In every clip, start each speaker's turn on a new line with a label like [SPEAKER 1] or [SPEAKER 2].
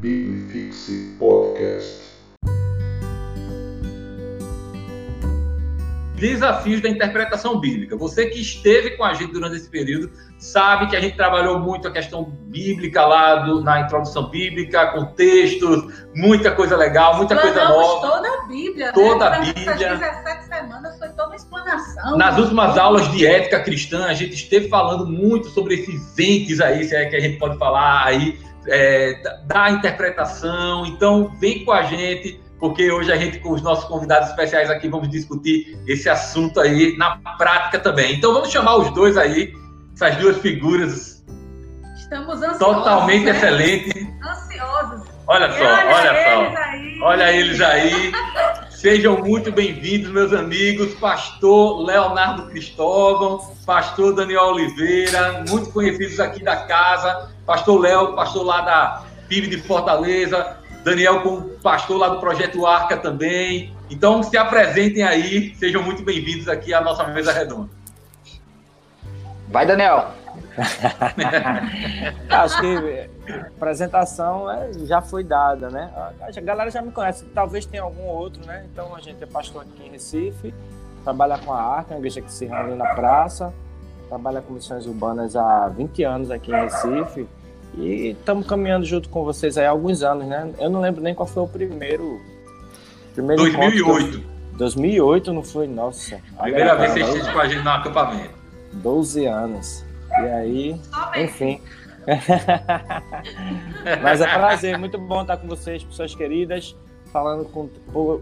[SPEAKER 1] Biblifixe Podcast.
[SPEAKER 2] Desafios da interpretação bíblica. Você que esteve com a gente durante esse período sabe que a gente trabalhou muito a questão bíblica lá do, na introdução bíblica, com textos, muita coisa legal, muita coisa nova.
[SPEAKER 3] toda a Bíblia,
[SPEAKER 2] toda
[SPEAKER 3] né?
[SPEAKER 2] a Bíblia.
[SPEAKER 3] Essas 17 semanas foi toda uma explanação.
[SPEAKER 2] Nas últimas aulas de ética cristã, a gente esteve falando muito sobre esses entes aí, se é que a gente pode falar aí, é, da interpretação. Então, vem com a gente porque hoje a gente, com os nossos convidados especiais aqui, vamos discutir esse assunto aí na prática também. Então vamos chamar os dois aí, essas duas figuras.
[SPEAKER 3] Estamos ansiosos.
[SPEAKER 2] Totalmente
[SPEAKER 3] né?
[SPEAKER 2] excelentes.
[SPEAKER 3] Ansiosos.
[SPEAKER 2] Olha só,
[SPEAKER 3] olha,
[SPEAKER 2] olha só.
[SPEAKER 3] Aí.
[SPEAKER 2] Olha eles aí. Sejam muito bem-vindos, meus amigos. Pastor Leonardo Cristóvão, Pastor Daniel Oliveira, muito conhecidos aqui da casa. Pastor Léo, pastor lá da PIB de Fortaleza. Daniel, como pastor lá do Projeto Arca também. Então, se apresentem aí, sejam muito bem-vindos aqui à nossa mesa redonda.
[SPEAKER 4] Vai, Daniel.
[SPEAKER 5] Acho que a apresentação é, já foi dada, né? A galera já me conhece, talvez tenha algum outro, né? Então, a gente é pastor aqui em Recife, trabalha com a Arca, uma igreja que se reúne na praça, trabalha com missões urbanas há 20 anos aqui em Recife. E estamos caminhando junto com vocês aí há alguns anos, né? Eu não lembro nem qual foi o primeiro. primeiro
[SPEAKER 2] 2008.
[SPEAKER 5] 2008 não foi? Nossa.
[SPEAKER 2] Primeira vez que vocês esteve com a gente no acampamento.
[SPEAKER 5] 12 anos. E aí, enfim. Mas é prazer, muito bom estar com vocês, pessoas queridas, falando com,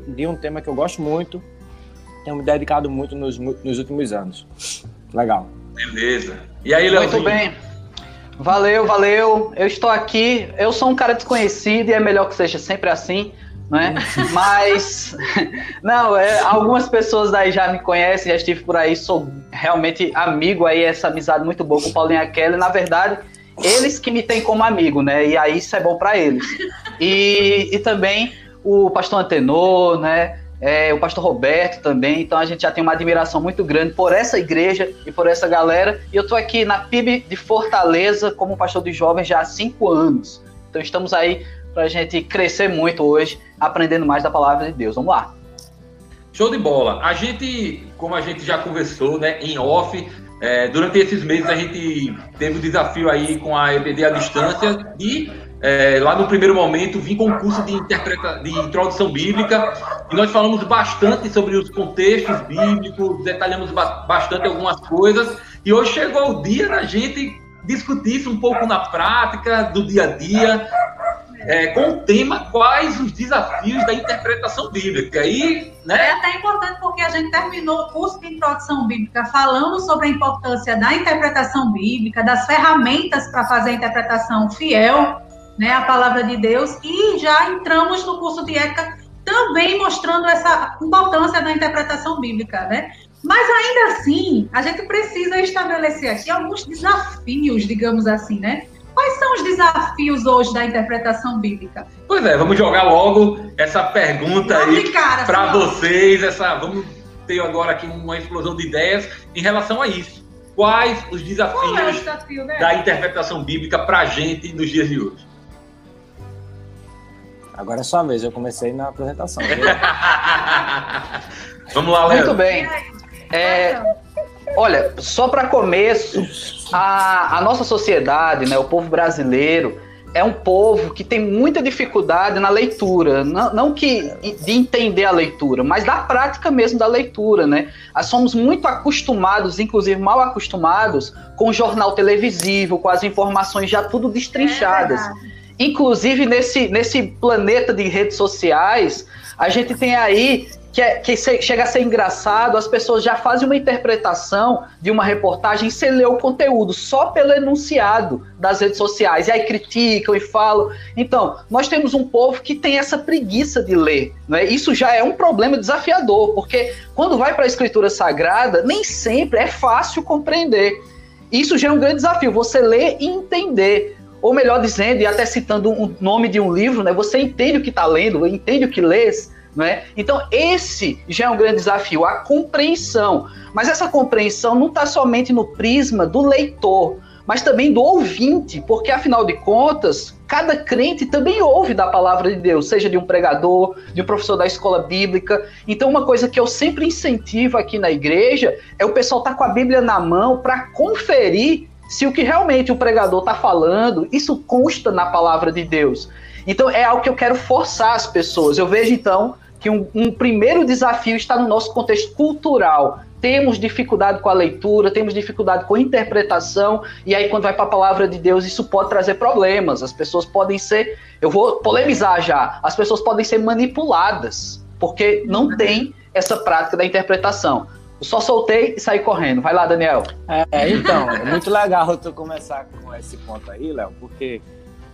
[SPEAKER 5] de um tema que eu gosto muito, tenho me dedicado muito nos, nos últimos anos. Legal.
[SPEAKER 2] Beleza. E aí, Leozinho?
[SPEAKER 4] Muito bem. Valeu, valeu. Eu estou aqui. Eu sou um cara desconhecido e é melhor que seja sempre assim, né? Mas, não, é, algumas pessoas aí já me conhecem, já estive por aí, sou realmente amigo aí, essa amizade muito boa com o Paulinho Kelly. Na verdade, eles que me têm como amigo, né? E aí isso é bom para eles. E, e também o pastor Antenor, né? É, o pastor Roberto também. Então a gente já tem uma admiração muito grande por essa igreja e por essa galera. E eu estou aqui na PIB de Fortaleza como pastor de jovens já há cinco anos. Então estamos aí para a gente crescer muito hoje, aprendendo mais da palavra de Deus. Vamos lá.
[SPEAKER 2] Show de bola. A gente, como a gente já conversou, né, em off, é, durante esses meses a gente teve o desafio aí com a EPD à distância de é, lá no primeiro momento, vim com um curso de, interpreta, de introdução bíblica e nós falamos bastante sobre os contextos bíblicos, detalhamos bastante algumas coisas e hoje chegou o dia da gente discutir isso um pouco na prática, do dia a dia, é, com o tema quais os desafios da interpretação bíblica. E, né?
[SPEAKER 3] É até importante porque a gente terminou o curso de introdução bíblica falando sobre a importância da interpretação bíblica, das ferramentas para fazer a interpretação fiel né, a palavra de Deus, e já entramos no curso de ética também mostrando essa importância da interpretação bíblica, né? Mas ainda assim, a gente precisa estabelecer aqui alguns desafios, digamos assim, né? Quais são os desafios hoje da interpretação bíblica?
[SPEAKER 2] Pois é, vamos jogar logo essa pergunta aí para vocês, essa vamos ter agora aqui uma explosão de ideias em relação a isso. Quais os desafios é desafio, né? da interpretação bíblica para a gente nos dias de hoje?
[SPEAKER 5] Agora é sua vez, eu comecei na apresentação.
[SPEAKER 2] Vamos lá, Léo.
[SPEAKER 4] Muito bem. É, olha, só para começo, a, a nossa sociedade, né, o povo brasileiro, é um povo que tem muita dificuldade na leitura, não, não, que de entender a leitura, mas da prática mesmo da leitura, né? Nós somos muito acostumados, inclusive mal acostumados, com o jornal televisivo, com as informações já tudo destrinchadas. É Inclusive, nesse, nesse planeta de redes sociais, a gente tem aí que, é, que chega a ser engraçado, as pessoas já fazem uma interpretação de uma reportagem sem ler o conteúdo, só pelo enunciado das redes sociais. E aí criticam e falam. Então, nós temos um povo que tem essa preguiça de ler. Né? Isso já é um problema desafiador, porque quando vai para a escritura sagrada, nem sempre é fácil compreender. Isso já é um grande desafio, você ler e entender ou melhor dizendo, e até citando o um nome de um livro, né, você entende o que está lendo, entende o que lês, né? Então, esse já é um grande desafio, a compreensão. Mas essa compreensão não está somente no prisma do leitor, mas também do ouvinte, porque afinal de contas, cada crente também ouve da palavra de Deus, seja de um pregador, de um professor da escola bíblica. Então, uma coisa que eu sempre incentivo aqui na igreja é o pessoal estar tá com a Bíblia na mão para conferir se o que realmente o pregador está falando, isso consta na palavra de Deus. Então, é algo que eu quero forçar as pessoas. Eu vejo, então, que um, um primeiro desafio está no nosso contexto cultural temos dificuldade com a leitura, temos dificuldade com a interpretação, e aí quando vai para a palavra de Deus, isso pode trazer problemas. As pessoas podem ser, eu vou polemizar já, as pessoas podem ser manipuladas, porque não uhum. tem essa prática da interpretação. Só soltei e saí correndo. Vai lá, Daniel.
[SPEAKER 5] É, então, é muito legal tu começar com esse ponto aí, Léo, porque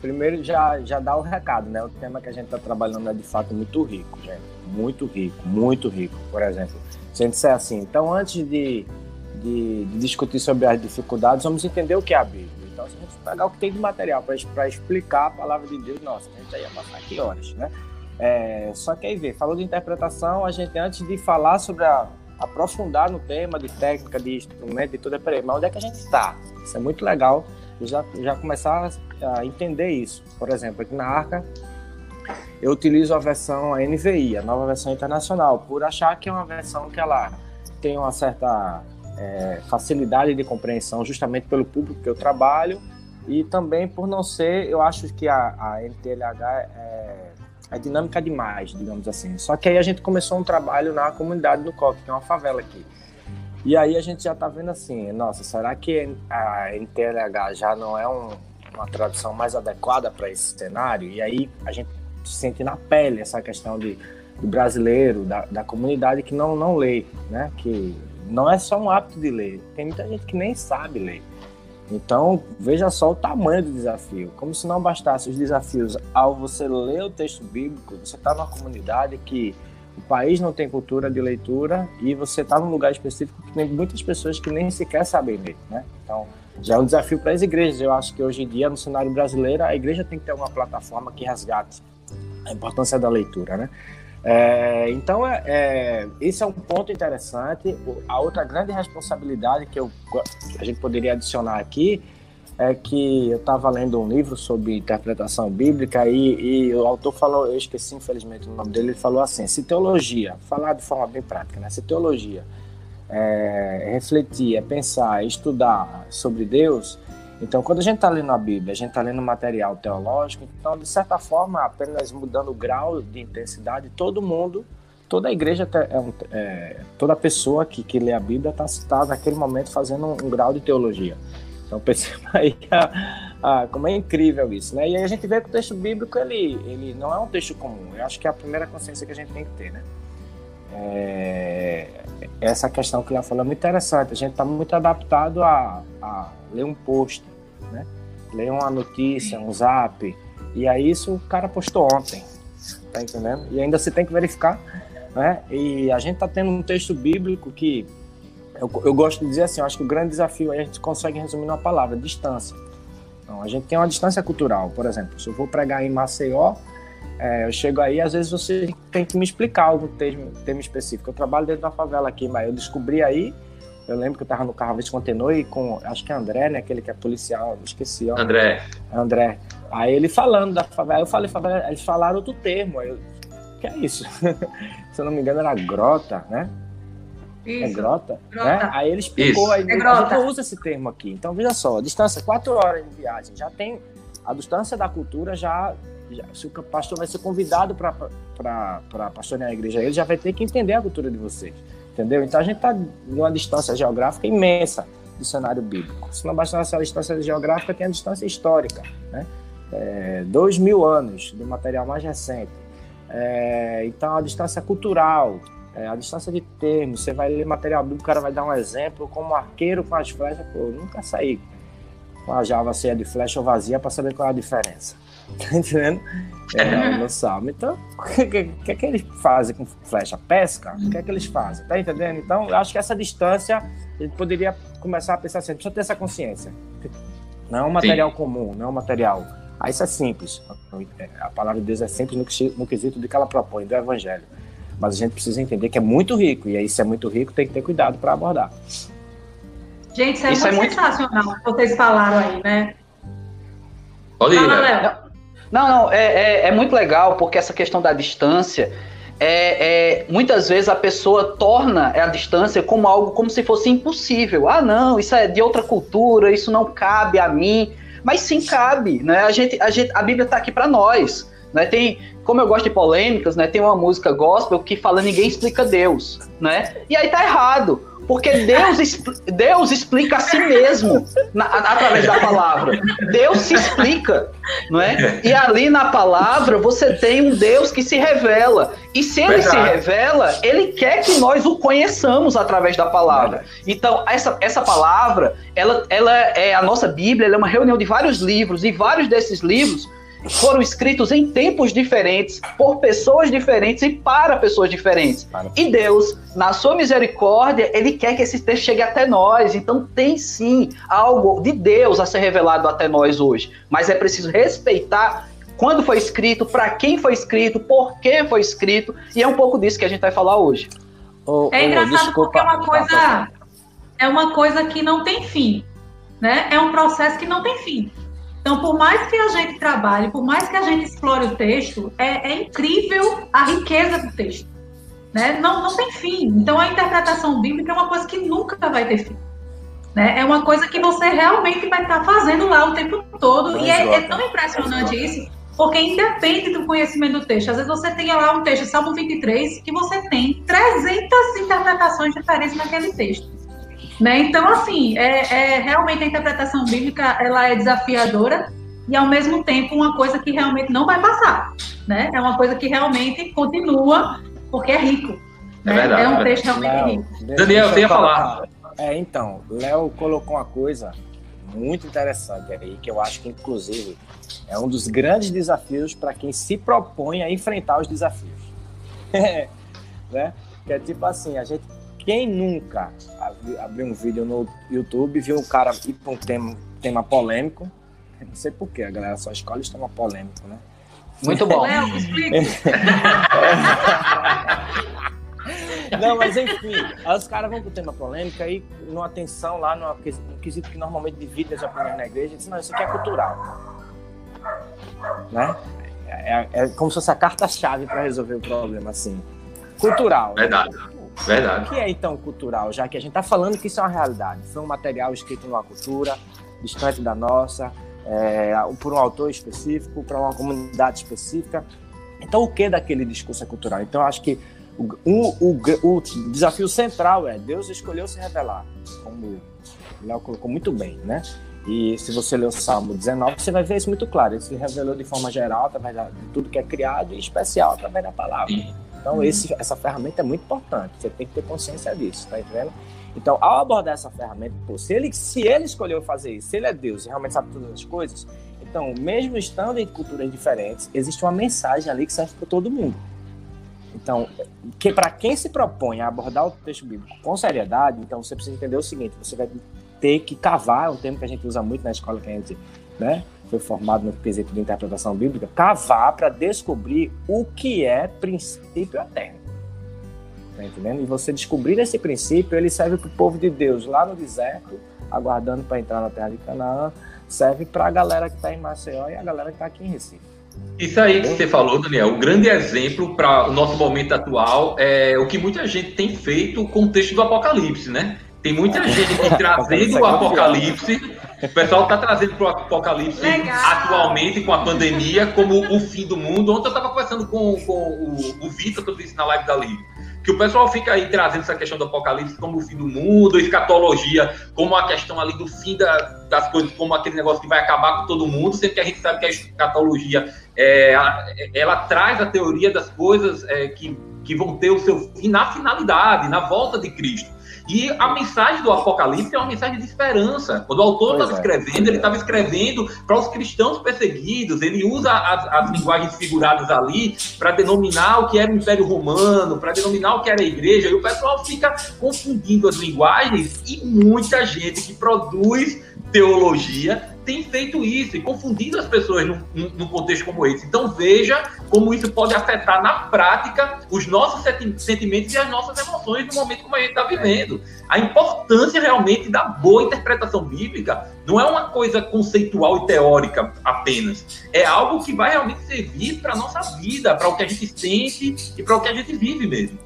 [SPEAKER 5] primeiro já, já dá o recado, né? O tema que a gente está trabalhando é de fato muito rico, gente. Muito rico, muito rico. Por exemplo, se a gente disser assim, então antes de, de, de, discutir sobre as dificuldades, vamos entender o que é a Bíblia. Então, se a gente pegar o que tem de material para explicar a palavra de Deus, nossa, a gente já ia passar aqui horas, né? É, só que aí vê, falou de interpretação, a gente antes de falar sobre a aprofundar no tema de técnica, de instrumento, de tudo, é peraí, mas onde é que a gente está? Isso é muito legal, já, já começar a entender isso. Por exemplo, aqui na Arca, eu utilizo a versão NVI, a nova versão internacional, por achar que é uma versão que ela tem uma certa é, facilidade de compreensão, justamente pelo público que eu trabalho e também por não ser, eu acho que a, a NTLH é, é dinâmica demais, digamos assim. Só que aí a gente começou um trabalho na comunidade do COC, que é uma favela aqui. E aí a gente já está vendo assim, nossa, será que a NTLH já não é um, uma tradução mais adequada para esse cenário? E aí a gente sente na pele essa questão de, do brasileiro, da, da comunidade que não, não lê, né? Que não é só um hábito de ler, tem muita gente que nem sabe ler. Então, veja só o tamanho do desafio. Como se não bastasse os desafios ao você ler o texto bíblico, você está numa comunidade que o país não tem cultura de leitura e você está num lugar específico que tem muitas pessoas que nem sequer sabem ler, né? Então, já é um desafio para as igrejas. Eu acho que hoje em dia, no cenário brasileiro, a igreja tem que ter uma plataforma que resgate a importância da leitura, né? É, então, é, é, esse é um ponto interessante. A outra grande responsabilidade que, eu, a gente poderia adicionar aqui é que eu estava lendo um livro sobre interpretação bíblica e, e, o autor falou, eu esqueci infelizmente o nome dele, ele falou assim: se teologia, falar de forma bem prática, né? Se teologia é, refletir, é pensar, estudar sobre Deus, então, quando a gente está lendo a Bíblia, a gente está lendo material teológico, então, de certa forma, apenas mudando o grau de intensidade, todo mundo, toda a igreja, é é, toda pessoa que, que lê a Bíblia está tá, naquele momento fazendo um, um, grau de teologia. Então, perceba aí a, a, como é incrível isso, né? E aí a gente vê que o texto bíblico, ele, ele não é um texto comum. Eu acho que é a primeira consciência que a gente tem que ter, né? É, essa questão que ela falou é muito interessante. A gente está muito adaptado a, a ler um post? Lê uma notícia, um zap, e aí isso o cara postou ontem, tá entendendo? E ainda você tem que verificar, né? E a gente tá tendo um texto bíblico que eu, eu gosto de dizer assim, eu acho que o grande desafio aí a gente consegue resumir numa palavra, distância. Então, a gente tem uma distância cultural, por exemplo, se eu vou pregar em Maceió, é, eu chego aí, às vezes você tem que me explicar algum termo, termo específico. Eu trabalho dentro da favela aqui, mas eu descobri aí eu lembro que eu tava no carro vez contenor e com, acho que é André, né? Aquele que é policial, esqueci. Ó.
[SPEAKER 2] André.
[SPEAKER 5] André. Aí ele falando da favela, eu falei, favela, eles falaram outro termo. Aí eu, que é isso? Se eu não me engano, era grota, né? É isso. É grota, grota. Né? Aí ele explicou, isso. aí é a gente não usa esse termo aqui. Então, veja só, distância, quatro horas de viagem, já tem a distância da cultura já, já se o pastor vai ser convidado para pastorear a igreja, ele já vai ter que entender a cultura de vocês entendeu? Então a gente está numa distância geográfica imensa do cenário bíblico. Se não bastasse a distância geográfica, tem a distância histórica, né? É, dois mil anos do material mais recente. É, então a distância cultural, é, a distância de termos, você vai ler material bíblico, o cara vai dar um exemplo, como arqueiro com as flechas, pô, eu nunca saí com a java cheia de flecha ou vazia para saber qual é a diferença. Tá entendendo? É, no salmo. Então, o que, que, que, é que eles fazem com flecha? Pesca? O que é que eles fazem? Tá entendendo? Então, eu acho que essa distância, a gente poderia começar a pensar assim, precisa ter essa consciência. Não é um material Sim. comum, não é um material. Aí isso é simples. A palavra de Deus é simples no, no quesito de que ela propõe, do evangelho. Mas a gente precisa entender que é muito rico, e aí se é muito rico, tem que ter cuidado para abordar.
[SPEAKER 3] Gente, isso é, isso muito, é sensacional muito... que vocês falaram aí, né?
[SPEAKER 2] Pode ir, Léo.
[SPEAKER 4] Não, não, é, é, é, muito legal porque essa questão da distância, é, é, muitas vezes a pessoa torna a distância como algo como se fosse impossível. Ah, não, isso é de outra cultura, isso não cabe a mim. Mas sim cabe, né? A, gente, a, gente, a Bíblia está aqui para nós. Né? Tem, como eu gosto de polêmicas, né? Tem uma música gospel que fala ninguém explica Deus, né? E aí tá errado. Porque Deus, Deus explica a si mesmo na, através da palavra. Deus se explica, não é? E ali na palavra você tem um Deus que se revela. E se ele Verdade. se revela, ele quer que nós o conheçamos através da palavra. Então, essa, essa palavra, ela, ela é a nossa Bíblia, ela é uma reunião de vários livros, e vários desses livros foram escritos em tempos diferentes, por pessoas diferentes e para pessoas diferentes. E Deus, na sua misericórdia, ele quer que esse texto chegue até nós. Então tem sim algo de Deus a ser revelado até nós hoje. Mas é preciso respeitar quando foi escrito, para quem foi escrito, por que foi escrito, e é um pouco disso que a gente vai falar hoje.
[SPEAKER 3] Oh, é engraçado desculpa. porque é uma coisa é uma coisa que não tem fim, né? É um processo que não tem fim. Então, por mais que a gente trabalhe, por mais que a gente explore o texto, é, é incrível a riqueza do texto. Né? Não, não tem fim. Então, a interpretação bíblica é uma coisa que nunca vai ter fim. Né? É uma coisa que você realmente vai estar fazendo lá o tempo todo. e é, é, tão impressionante isso, porque independe do conhecimento do texto. Às vezes você tem lá um texto, Salmo 23, que você tem 300 interpretações diferentes naquele texto. Né? Então, assim, é, é, realmente a interpretação bíblica ela é desafiadora e, ao mesmo tempo, uma coisa que realmente não vai passar. Né? É uma coisa que realmente continua, porque é rico. É, né? verdade, é um texto realmente Léo, rico.
[SPEAKER 2] Deixa, Daniel, deixa falar.
[SPEAKER 5] É, então, Léo colocou uma coisa muito interessante aí, que eu acho que, inclusive, é um dos grandes desafios para quem se propõe a enfrentar os desafios. né? Que é tipo assim, a gente quem nunca abriu um vídeo no YouTube, viu um cara ir para um tema, tema polêmico? Não sei porquê, a galera só escolhe tema polêmico, né?
[SPEAKER 4] Muito bom.
[SPEAKER 5] Não, mas enfim, os caras vão pro tema polêmico aí, numa atenção lá, no quesito que normalmente divide as opiniões na igreja, diz, não, isso aqui é cultural. Né? É, é, é como se fosse a carta-chave para resolver o problema, assim. Cultural.
[SPEAKER 2] Verdade. Verdade.
[SPEAKER 5] O que é então cultural? Já que a gente está falando que isso é uma realidade. Foi um material escrito numa cultura distante da nossa, é, por um autor específico, para uma comunidade específica. Então, o que daquele discurso é cultural? Então, acho que o, o, o, o desafio central é Deus escolheu se revelar, como Léo colocou muito bem, né? E se você ler o Salmo 19, você vai ver isso muito claro. Ele se revelou de forma geral, através de tudo que é criado, e especial, através da palavra. Então, uhum. esse, essa ferramenta é muito importante. Você tem que ter consciência disso, tá entendendo? Então, ao abordar essa ferramenta, pô, se, ele, se ele escolheu fazer isso, se ele é Deus e realmente sabe todas as coisas, então, mesmo estando em culturas diferentes, existe uma mensagem ali que serve para todo mundo. Então, que para quem se propõe a abordar o texto bíblico com seriedade, então você precisa entender o seguinte: você vai ter que cavar, é um termo que a gente usa muito na escola que a gente, né, foi formado no quesito de interpretação bíblica, cavar para descobrir o que é princípio eterno. Tá entendendo? E você descobrir esse princípio, ele serve para o povo de Deus lá no deserto, aguardando para entrar na terra de Canaã, serve para a galera que está em Maceió e a galera que está aqui em Recife.
[SPEAKER 2] Isso aí que você falou, Daniel, o grande exemplo para o nosso momento atual é o que muita gente tem feito com o texto do Apocalipse, né? Tem muita gente que trazendo o Apocalipse o pessoal está trazendo para o apocalipse Legal. atualmente com a pandemia como o fim do mundo. Ontem eu estava conversando com, com o, o Vitor, tudo isso na live da Liga. Que o pessoal fica aí trazendo essa questão do apocalipse como o fim do mundo, escatologia como a questão ali do fim da, das coisas, como aquele negócio que vai acabar com todo mundo, sendo que a gente sabe que a escatologia é, ela traz a teoria das coisas é, que, que vão ter o seu fim na finalidade, na volta de Cristo. E a mensagem do Apocalipse é uma mensagem de esperança. Quando o autor estava é. escrevendo, ele estava escrevendo para os cristãos perseguidos. Ele usa as, as linguagens figuradas ali para denominar o que era o Império Romano, para denominar o que era a igreja. E o pessoal fica confundindo as linguagens e muita gente que produz teologia tem feito isso e confundido as pessoas num, num, contexto como esse. Então veja como isso pode afetar na prática os nossos sentimentos e as nossas emoções no momento como a gente está vivendo. A importância realmente da boa interpretação bíblica não é uma coisa conceitual e teórica apenas. É algo que vai realmente servir para a nossa vida, para o que a gente sente e para o que a gente vive mesmo.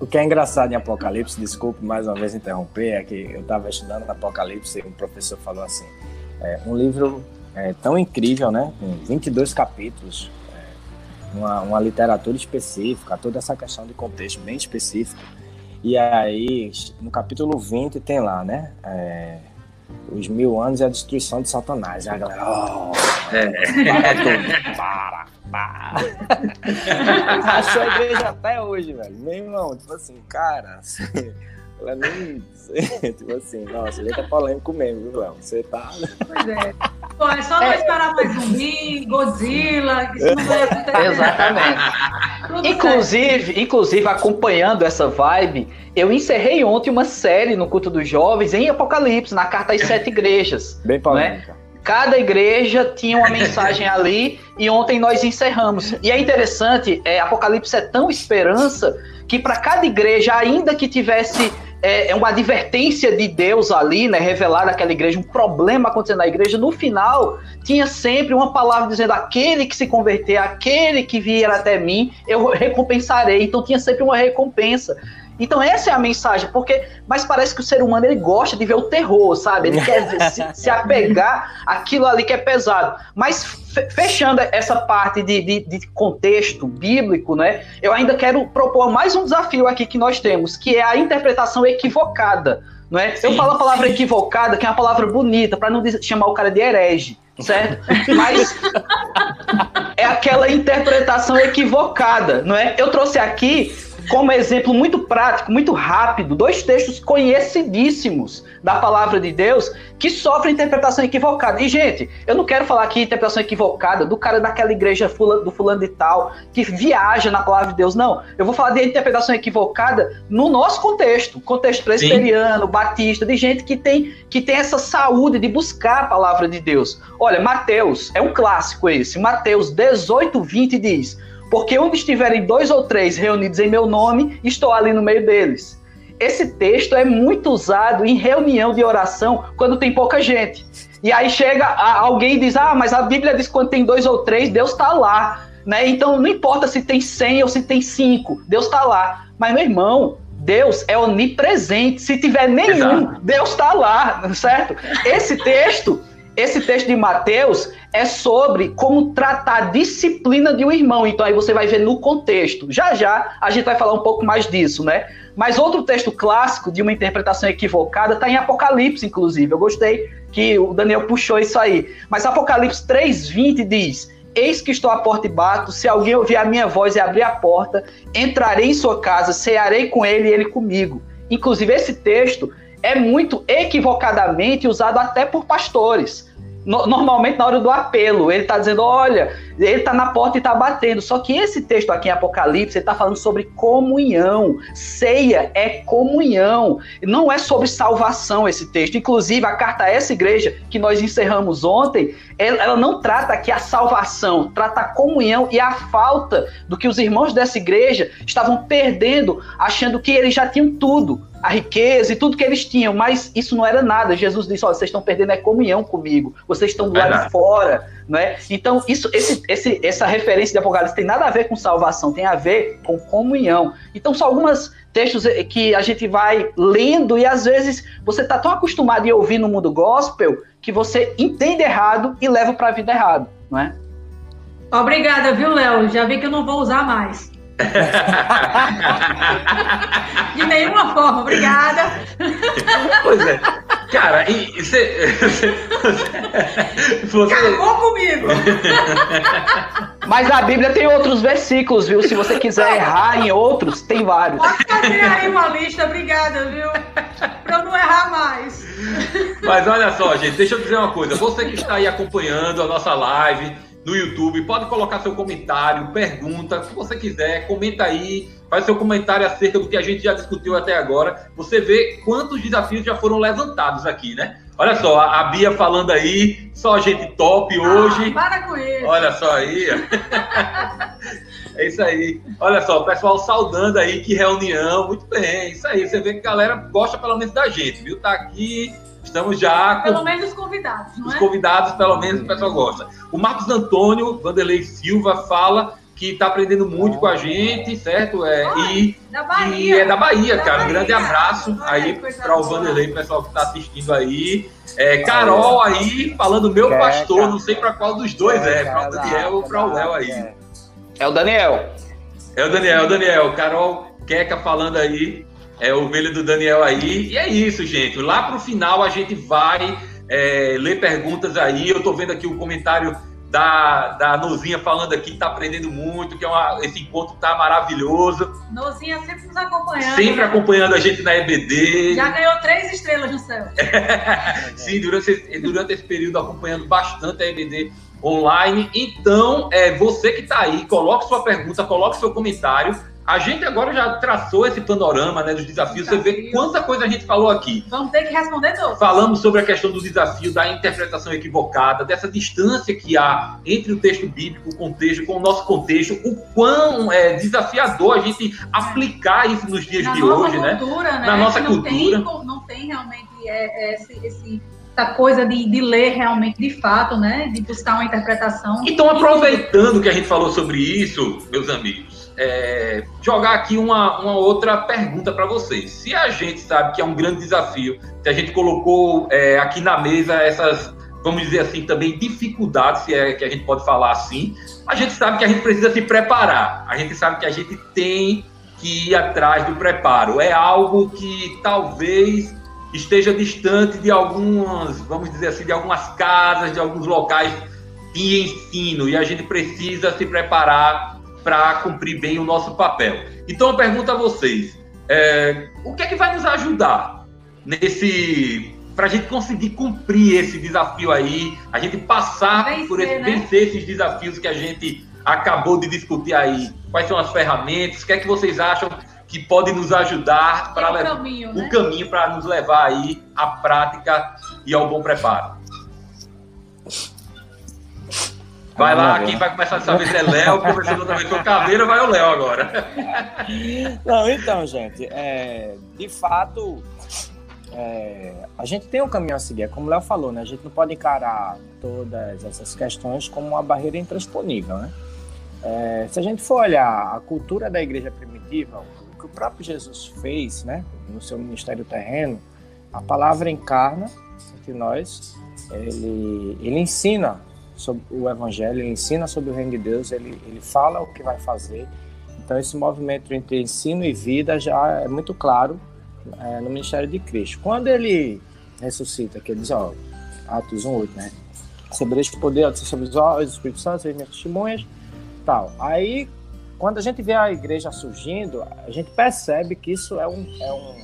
[SPEAKER 5] O que é engraçado em Apocalipse, desculpe mais uma vez interromper, é que eu estava estudando Apocalipse e um professor falou assim: é, um livro é, tão incrível, né? Com 22 capítulos, é, uma, uma literatura específica, toda essa questão de contexto bem específico. E aí, no capítulo 20 tem lá, né? É, os mil anos e a destruição de Satanás. E a galera, oh, é. para, para. Achou a igreja até hoje, velho. Meu irmão, tipo assim, cara, ela nem. tipo assim, nossa, ele tá polêmico mesmo, viu, Léo? Você tá.
[SPEAKER 3] Pois é. Pô, é só não esperar mais zumbi, Godzilla, isso não vai acontecer.
[SPEAKER 4] Exatamente. inclusive, inclusive, acompanhando essa vibe, eu encerrei ontem uma série no culto dos jovens em Apocalipse, na carta às sete igrejas.
[SPEAKER 5] Bem polêmica. Né?
[SPEAKER 4] Cada igreja tinha uma mensagem ali e ontem nós encerramos. E é interessante, é, Apocalipse é tão esperança que para cada igreja, ainda que tivesse é, é, uma advertência de Deus ali, né, revelar naquela igreja, um problema acontecendo na igreja, no final tinha sempre uma palavra dizendo: aquele que se converter, aquele que vier até mim, eu recompensarei. Então tinha sempre uma recompensa. Então essa é a mensagem, porque mas parece que o ser humano ele gosta de ver o terror, sabe? Ele quer se, se, apegar aquilo ali que é pesado. Mas fechando essa parte de, de, de, contexto bíblico, né? Eu ainda quero propor mais um desafio aqui que nós temos, que é a interpretação equivocada, não é? Eu falo a palavra equivocada, que é uma palavra bonita, para não chamar o cara de herege certo? Mas é aquela interpretação equivocada, não é? Eu trouxe aqui como exemplo muito prático, muito rápido, dois textos conhecidíssimos da palavra de Deus que sofrem interpretação equivocada. E, gente, eu não quero falar aqui interpretação equivocada do cara daquela igreja do fulano de tal, que viaja na palavra de Deus. Não. Eu vou falar de interpretação equivocada no nosso contexto, contexto presbiteriano, batista, de gente que tem, que tem essa saúde de buscar a palavra de Deus. Olha, Mateus, é um clássico esse. Mateus 18, 20 diz porque onde estiverem dois ou três reunidos em meu nome, estou ali no meio deles. Esse texto é muito usado em reunião de oração quando tem pouca gente. E aí chega alguém e diz: Ah, mas a Bíblia diz que quando tem dois ou três, Deus está lá. Né? Então não importa se tem cem ou se tem cinco, Deus está lá. Mas, meu irmão, Deus é onipresente. Se tiver nenhum, Exato. Deus está lá, certo? Esse texto, esse texto de Mateus, é sobre como tratar a disciplina de um irmão. Então aí você vai ver no contexto. Já já a gente vai falar um pouco mais disso, né? Mas outro texto clássico de uma interpretação equivocada está em Apocalipse, inclusive. Eu gostei que o Daniel puxou isso aí. Mas Apocalipse 3:20 diz: Eis que estou à porta e bato. Se alguém ouvir a minha voz e abrir a porta, entrarei em sua casa, cearei com ele e ele comigo. Inclusive, esse texto é muito equivocadamente usado até por pastores no, normalmente na hora do apelo, ele está dizendo: olha, ele está na porta e está batendo. Só que esse texto aqui em Apocalipse, ele está falando sobre comunhão. Ceia é comunhão. Não é sobre salvação esse texto. Inclusive, a carta a essa igreja que nós encerramos ontem, ela, ela não trata aqui a salvação, trata a comunhão e a falta do que os irmãos dessa igreja estavam perdendo, achando que eles já tinham tudo a riqueza e tudo que eles tinham, mas isso não era nada. Jesus disse: Olha, vocês estão perdendo a comunhão comigo, vocês estão do lado de fora, não é? Então, isso, esse, esse, essa referência de Apocalipse tem nada a ver com salvação, tem a ver com comunhão. Então, são alguns textos que a gente vai lendo e às vezes você está tão acostumado a ouvir no mundo gospel que você entende errado e leva para a vida errado, não é?
[SPEAKER 3] Obrigada, viu, Léo? Já vi que eu não vou usar mais. De nenhuma forma, obrigada.
[SPEAKER 2] Pois é. Cara, e você.
[SPEAKER 3] você... Acabou comigo!
[SPEAKER 4] Mas a Bíblia tem outros versículos, viu? Se você quiser errar em outros, tem vários.
[SPEAKER 3] Pode fazer aí uma lista, obrigada, viu? Pra eu não errar mais.
[SPEAKER 2] Mas olha só, gente, deixa eu dizer uma coisa. Você que está aí acompanhando a nossa live no YouTube. Pode colocar seu comentário, pergunta, se você quiser, comenta aí, faz seu comentário acerca do que a gente já discutiu até agora. Você vê quantos desafios já foram levantados aqui, né? Olha só, a Bia falando aí, só gente top ah, hoje.
[SPEAKER 3] Para com isso.
[SPEAKER 2] Olha só aí. é isso aí. Olha só, o pessoal saudando aí, que reunião. Muito bem, isso aí. Você vê que a galera gosta pelo menos da gente, viu? Tá aqui Estamos já.
[SPEAKER 3] Com... Pelo menos os convidados, não
[SPEAKER 2] Os é? convidados, pelo menos, o pessoal gosta. O Marcos Antônio Vanderlei Silva fala que está aprendendo muito com a gente, certo? É, e,
[SPEAKER 3] da Bahia.
[SPEAKER 2] e é da Bahia, da cara. Um grande abraço aí para o Vanderlei, pessoal que está assistindo aí. É, Carol aí, falando meu pastor, não sei para qual dos dois é, para o Daniel ou para o Léo aí.
[SPEAKER 4] É o Daniel.
[SPEAKER 2] É o Daniel, é o Daniel. Carol Queca falando aí é o ovelha do Daniel aí. E é isso, gente. Lá para o final a gente vai é, ler perguntas aí. Eu estou vendo aqui o comentário da, da Nozinha falando aqui que está aprendendo muito, que é uma, esse encontro está maravilhoso.
[SPEAKER 3] Nozinha sempre nos acompanhando.
[SPEAKER 2] Sempre acompanhando a gente na EBD.
[SPEAKER 3] Já ganhou três estrelas no céu.
[SPEAKER 2] Sim, durante esse, durante esse período acompanhando bastante a EBD online. Então, é, você que está aí, coloque sua pergunta, coloque seu comentário a gente agora já traçou esse panorama né, dos desafios. Desafio. Você vê quanta coisa a gente falou aqui.
[SPEAKER 3] Vamos ter que responder todos.
[SPEAKER 2] Falamos sobre a questão do desafio da interpretação equivocada, dessa distância que há entre o texto bíblico, o contexto, com o nosso contexto, o quão é desafiador a gente aplicar isso nos dias
[SPEAKER 3] Na
[SPEAKER 2] de hoje,
[SPEAKER 3] né? cultura,
[SPEAKER 2] né? Na nossa
[SPEAKER 3] não
[SPEAKER 2] cultura.
[SPEAKER 3] Tem, não tem realmente é, é, esse, esse essa coisa de, de, ler realmente de fato, né? De buscar uma interpretação.
[SPEAKER 2] Então, aproveitando que a gente falou sobre isso, meus amigos, é, jogar aqui uma, uma outra pergunta para vocês. Se a gente sabe que é um grande desafio, se a gente colocou é, aqui na mesa essas, vamos dizer assim, também dificuldades, se é que a gente pode falar assim, a gente sabe que a gente precisa se preparar. A gente sabe que a gente tem que ir atrás do preparo. É algo que talvez esteja distante de algumas, vamos dizer assim, de algumas casas, de alguns locais de ensino, e a gente precisa se preparar para cumprir bem o nosso papel. Então eu pergunto a vocês, é, o que é que vai nos ajudar nesse para a gente conseguir cumprir esse desafio aí, a gente passar vencer, por esse, né? vencer esses desafios que a gente acabou de discutir aí. Quais são as ferramentas? O que é que vocês acham que pode nos ajudar para
[SPEAKER 3] o caminho, né?
[SPEAKER 2] caminho para nos levar aí à prática e ao bom preparo? Vai lá, quem vai começar dessa vez é Léo, conversando também com o Caveira, vai o Léo agora.
[SPEAKER 5] Não, então, gente, é, de fato, é, a gente tem um caminho a seguir, é como o Léo falou, né? A gente não pode encarar todas essas questões como uma barreira intransponível, né? É, se a gente for olhar a cultura da igreja primitiva, o que o próprio Jesus fez, né, no seu ministério terreno, a palavra encarna entre nós, ele, ele ensina sobre o Evangelho, ele ensina sobre o reino de Deus, ele, ele fala o que vai fazer. Então, esse movimento entre ensino e vida já é muito claro é, no ministério de Cristo. Quando ele ressuscita, que ele diz, ó, Atos 1,8, né? Este poder, sobre os olhos, Espírito Santo, as minhas testemunhas, tal. Aí, quando a gente vê a igreja surgindo, a gente percebe que isso é um, é um,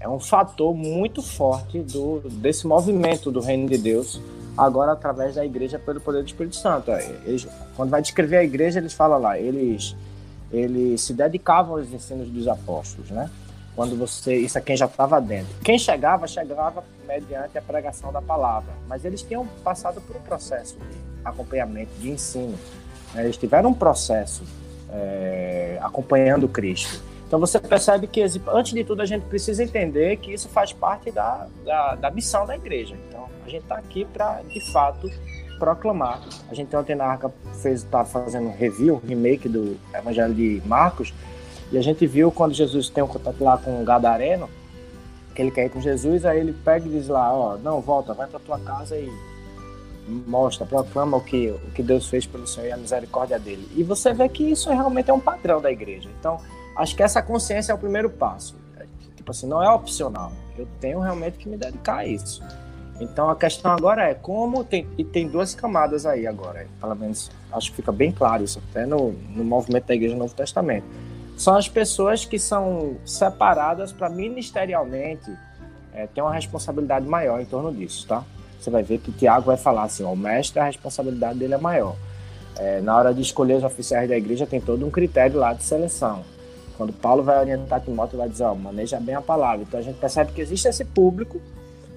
[SPEAKER 5] é um fator muito forte do, desse movimento do reino de Deus agora através da igreja pelo poder do Espírito Santo. É, eles, quando vai descrever a igreja, eles falam lá, eles, eles se dedicavam aos ensinos dos apóstolos, né? Quando você, isso é quem já estava dentro. Quem chegava, chegava mediante a pregação da palavra, mas eles tinham passado por um processo de acompanhamento, de ensino. Né? Eles tiveram um processo é, acompanhando Cristo. Então você percebe que, antes de tudo, a gente precisa entender que isso faz parte da, da, da missão da igreja. Então a gente está aqui para, de fato, proclamar. A gente ontem na Arca fez, tá fazendo um review, um remake do Evangelho de Marcos, e a gente viu quando Jesus tem um contato lá com o Gadareno, que ele quer ir com Jesus, aí ele pega e diz lá, ó, não, volta, vai para tua casa e mostra, proclama o que, o que Deus fez pelo Senhor e a misericórdia dele. E você vê que isso realmente é um padrão da igreja. Então, acho que essa consciência é o primeiro passo. Tipo assim, não é opcional. Eu tenho realmente que me dedicar a isso. Então a questão agora é como tem e tem duas camadas aí agora, pelo menos acho que fica bem claro isso até no, no movimento da Igreja do Novo Testamento. São as pessoas que são separadas para ministerialmente é, ter uma responsabilidade maior em torno disso, tá? Você vai ver que Tiago vai falar assim, ó, o mestre a responsabilidade dele é maior. É, na hora de escolher os oficiais da igreja tem todo um critério lá de seleção. Quando Paulo vai orientar Timóteo, vai dizer, ó, maneja bem a palavra. Então a gente percebe que existe esse público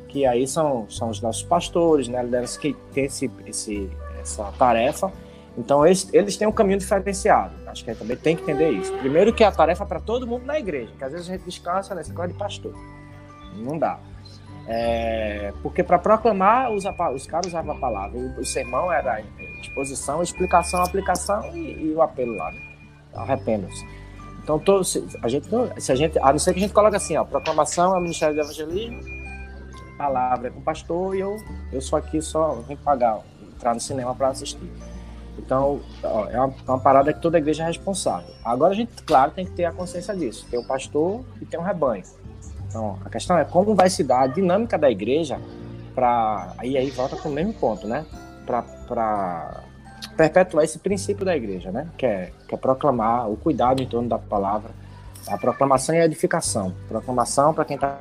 [SPEAKER 5] que aí são, são os nossos pastores, né, liderança que tem esse, esse, essa tarefa. Então, eles, eles têm um caminho diferenciado. Acho que a gente também tem que entender isso. Primeiro que a tarefa é para todo mundo na igreja, que às vezes a gente descansa nessa coisa de pastor. Não dá. É, porque para proclamar, os, os caras usavam a palavra. O, o sermão era exposição, explicação, aplicação e, e o apelo lá. Né? Arrependam-se. Então, todo, se, a gente, se a gente, a não ser que a gente coloque assim, ó, proclamação é o Ministério do Evangelismo, palavra é com o pastor e eu, eu sou aqui só vim pagar, entrar no cinema para assistir. Então, ó, é, uma, é uma, parada que toda igreja é responsável. Agora a gente, claro, tem que ter a consciência disso. Tem o pastor e tem o rebanho. Então, a questão é como vai se dar a dinâmica da igreja para aí aí volta para o mesmo ponto, né? Para perpetuar esse princípio da igreja, né? Que é, que é proclamar o cuidado em torno da palavra, a proclamação e a edificação. Proclamação para quem está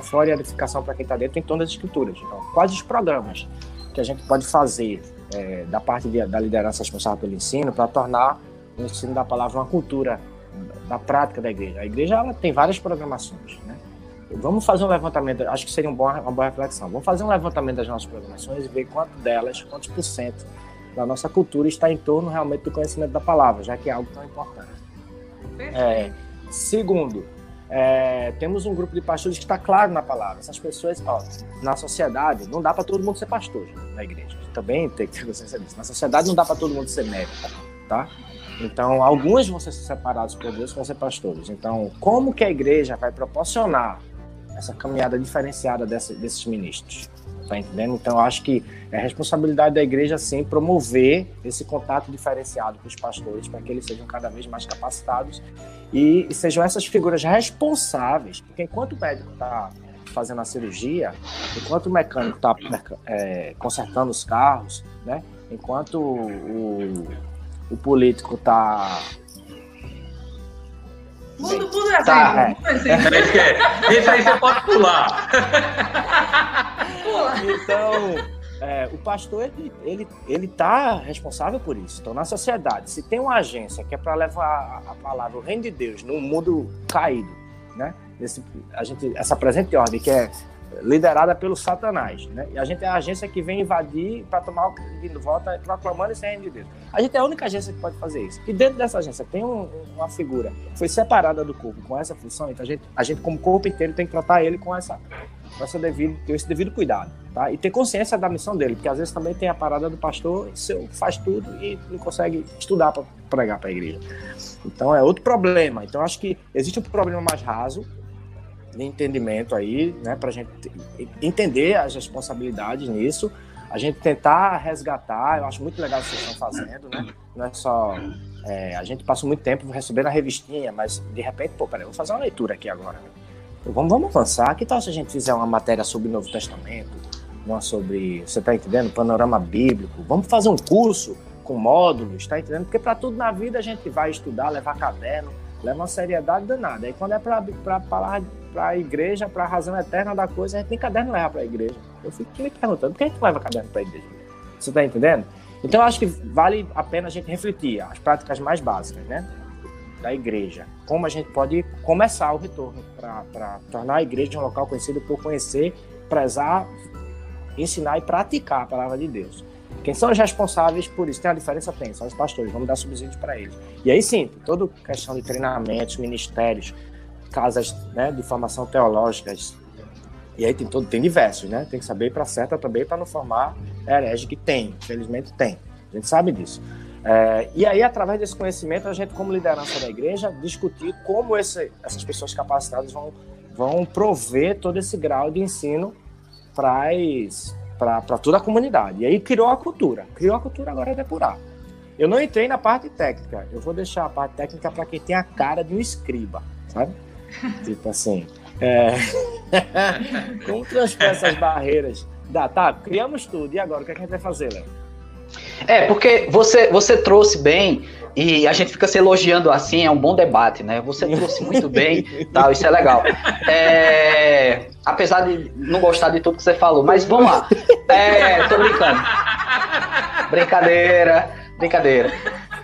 [SPEAKER 5] fora e a edificação para quem está dentro em torno das escrituras. Então, quais os programas que a gente pode fazer é, da parte de, da liderança responsável pelo ensino para tornar o ensino da palavra uma cultura da prática da igreja. A igreja ela tem várias programações, né? Vamos fazer um levantamento, acho que seria um bom, uma boa reflexão. Vamos fazer um levantamento das nossas programações e ver quanto delas, quantos por cento da nossa cultura está em torno realmente do conhecimento da palavra, já que é algo tão importante. É, segundo, é, temos um grupo de pastores que está claro na palavra. Essas pessoas, ó, na sociedade, não dá para todo mundo ser pastor na igreja. Também tem que ter consciência disso. Na sociedade não dá para todo mundo ser médico, tá? Então, alguns vão ser separados por Deus, vão ser pastores. Então, como que a igreja vai proporcionar essa caminhada diferenciada dessa, desses ministros? Tá entendendo? Então, acho que é responsabilidade da igreja, sim, promover esse contato diferenciado com os pastores para que eles sejam cada vez mais capacitados e, e sejam essas figuras responsáveis. Porque enquanto o médico está fazendo a cirurgia, enquanto o mecânico está é, consertando os carros, né? enquanto o, o político está
[SPEAKER 3] Mundo, mundo é tá, assim,
[SPEAKER 2] é. Isso aí você pode pular.
[SPEAKER 5] Pula. Então, é, o pastor ele, ele, ele tá responsável por isso. Então, na sociedade, se tem uma agência que é para levar a, a, palavra, o reino de Deus, no mundo caído, né? Esse, a gente, essa presente ordem que é liderada pelo Satanás, né? E a gente é a agência que vem invadir para tomar de volta proclamando esse reino de Deus. A gente é a única agência que pode fazer isso. E dentro dessa agência tem um, uma figura que foi separada do corpo com essa função, então a gente, a gente como corpo inteiro tem que tratar ele com essa com essa devido, ter esse devido cuidado, tá? E ter consciência da missão dele, porque às vezes também tem a parada do pastor, seu faz tudo e não consegue estudar para pregar para a igreja. Então é outro problema. Então acho que existe um problema mais raso, de entendimento aí, né, para a gente entender as responsabilidades nisso, a gente tentar resgatar. Eu acho muito legal o que vocês estão fazendo, né? Não é só. É, a gente passa muito tempo recebendo a revistinha, mas de repente, pô, peraí, vou fazer uma leitura aqui agora. Né? Vamos, vamos avançar. Que tal se a gente fizer uma matéria sobre o Novo Testamento? Uma sobre. Você está entendendo? Panorama bíblico. Vamos fazer um curso com módulos, está entendendo? Porque para tudo na vida a gente vai estudar, levar caderno, leva uma seriedade danada. Aí quando é para falar para a igreja, para a razão eterna da coisa, a gente nem caderno leva para a igreja. Eu fico me perguntando, por que a gente leva caderno para a igreja? Você está entendendo? Então, eu acho que vale a pena a gente refletir as práticas mais básicas, né? Da igreja. Como a gente pode começar o retorno para tornar a igreja um local conhecido por conhecer, prezar, ensinar e praticar a palavra de Deus. Quem são os responsáveis por isso? Tem a diferença? Tem, são os pastores, vamos dar subsídios para eles. E aí sim, toda questão de treinamentos, ministérios, casas né, de formação teológicas. E aí tem todo, tem diversos, né? Tem que saber para certa também para não formar herege que tem, infelizmente tem. A gente sabe disso. É, e aí, através desse conhecimento, a gente, como liderança da igreja, discutir como esse, essas pessoas capacitadas vão, vão prover todo esse grau de ensino para toda a comunidade. E aí criou a cultura. Criou a cultura, agora é depurar. Eu não entrei na parte técnica. Eu vou deixar a parte técnica para quem tem a cara de um escriba, sabe? Tipo assim. É... Como transpor essas barreiras? Dá, tá, criamos tudo. E agora, o que, é que a gente vai fazer, Léo?
[SPEAKER 4] É, porque você, você trouxe bem, e a gente fica se elogiando assim, é um bom debate, né? Você trouxe muito bem, tal, isso é legal. É, apesar de não gostar de tudo que você falou, mas vamos lá. É, tô brincando. Brincadeira, brincadeira.